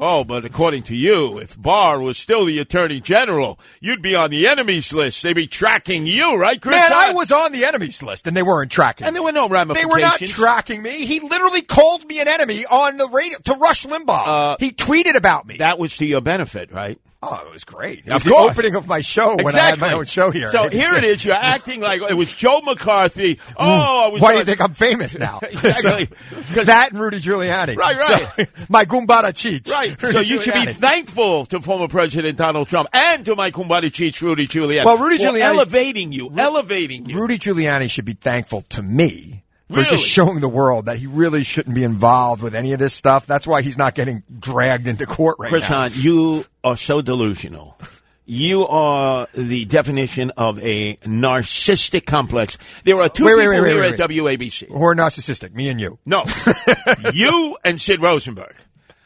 Oh, but according to you, if Barr was still the Attorney General, you'd be on the enemies list. They'd be tracking you, right, Chris? Man, I was on the enemies list, and they weren't tracking. And me. there were no ramifications. They were not tracking me. He literally called me an enemy on the radio to Rush Limbaugh. Uh, he tweeted about me. That was to your benefit, right? Oh, it was great. It was the opening of my show when I had my own show here. So here it is. You're acting like it was Joe McCarthy. Mm. Oh, I was Why do you think I'm famous now? Exactly. So, that and Rudy Giuliani. Right, right. So, my Gumbada Cheech. Right. Rudy So you should be thankful to former President Donald Trump and to my kumbari cheech Rudy Giuliani. Well, Rudy Giuliani- elevating you, elevating you. Rudy Giuliani should be thankful to me for Really? just showing the world that he really shouldn't be involved with any of this stuff. That's why he's not getting dragged into court right Chris now. Hahn, you are so delusional. You are the definition of a narcissistic complex. There are two Wait, people wait, wait, here at WABC. Who are narcissistic, me and you. No, you and Sid Rosenberg,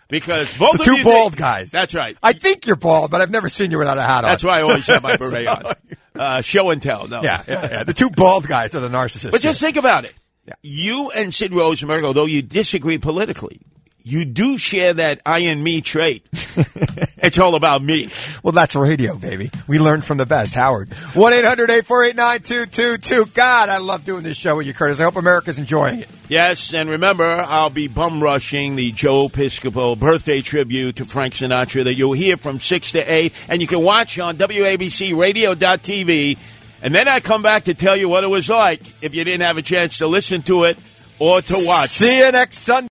because both The of two bald think- guys. That's right. I think you're bald, but I've never seen you without a hat on. That's why I always have my beret on. Uh, show and tell. No. Yeah, yeah, yeah. The two bald guys are the narcissists. But just think about it. You and Sid Rosenberg, although you disagree politically, you do share that I and me trait. it's all about me. Well, that's radio, baby. We learned from the best. Howard. 1-800-848-9222. God, I love doing this show with you, Curtis. I hope America's enjoying it. Yes, and remember, I'll be bum rushing the Joe Piscopo birthday tribute to Frank Sinatra that you'll hear from 6 to 8, and you can watch on WABCRadio.tv. And then I come back to tell you what it was like if you didn't have a chance to listen to it or to watch. See you next Sunday.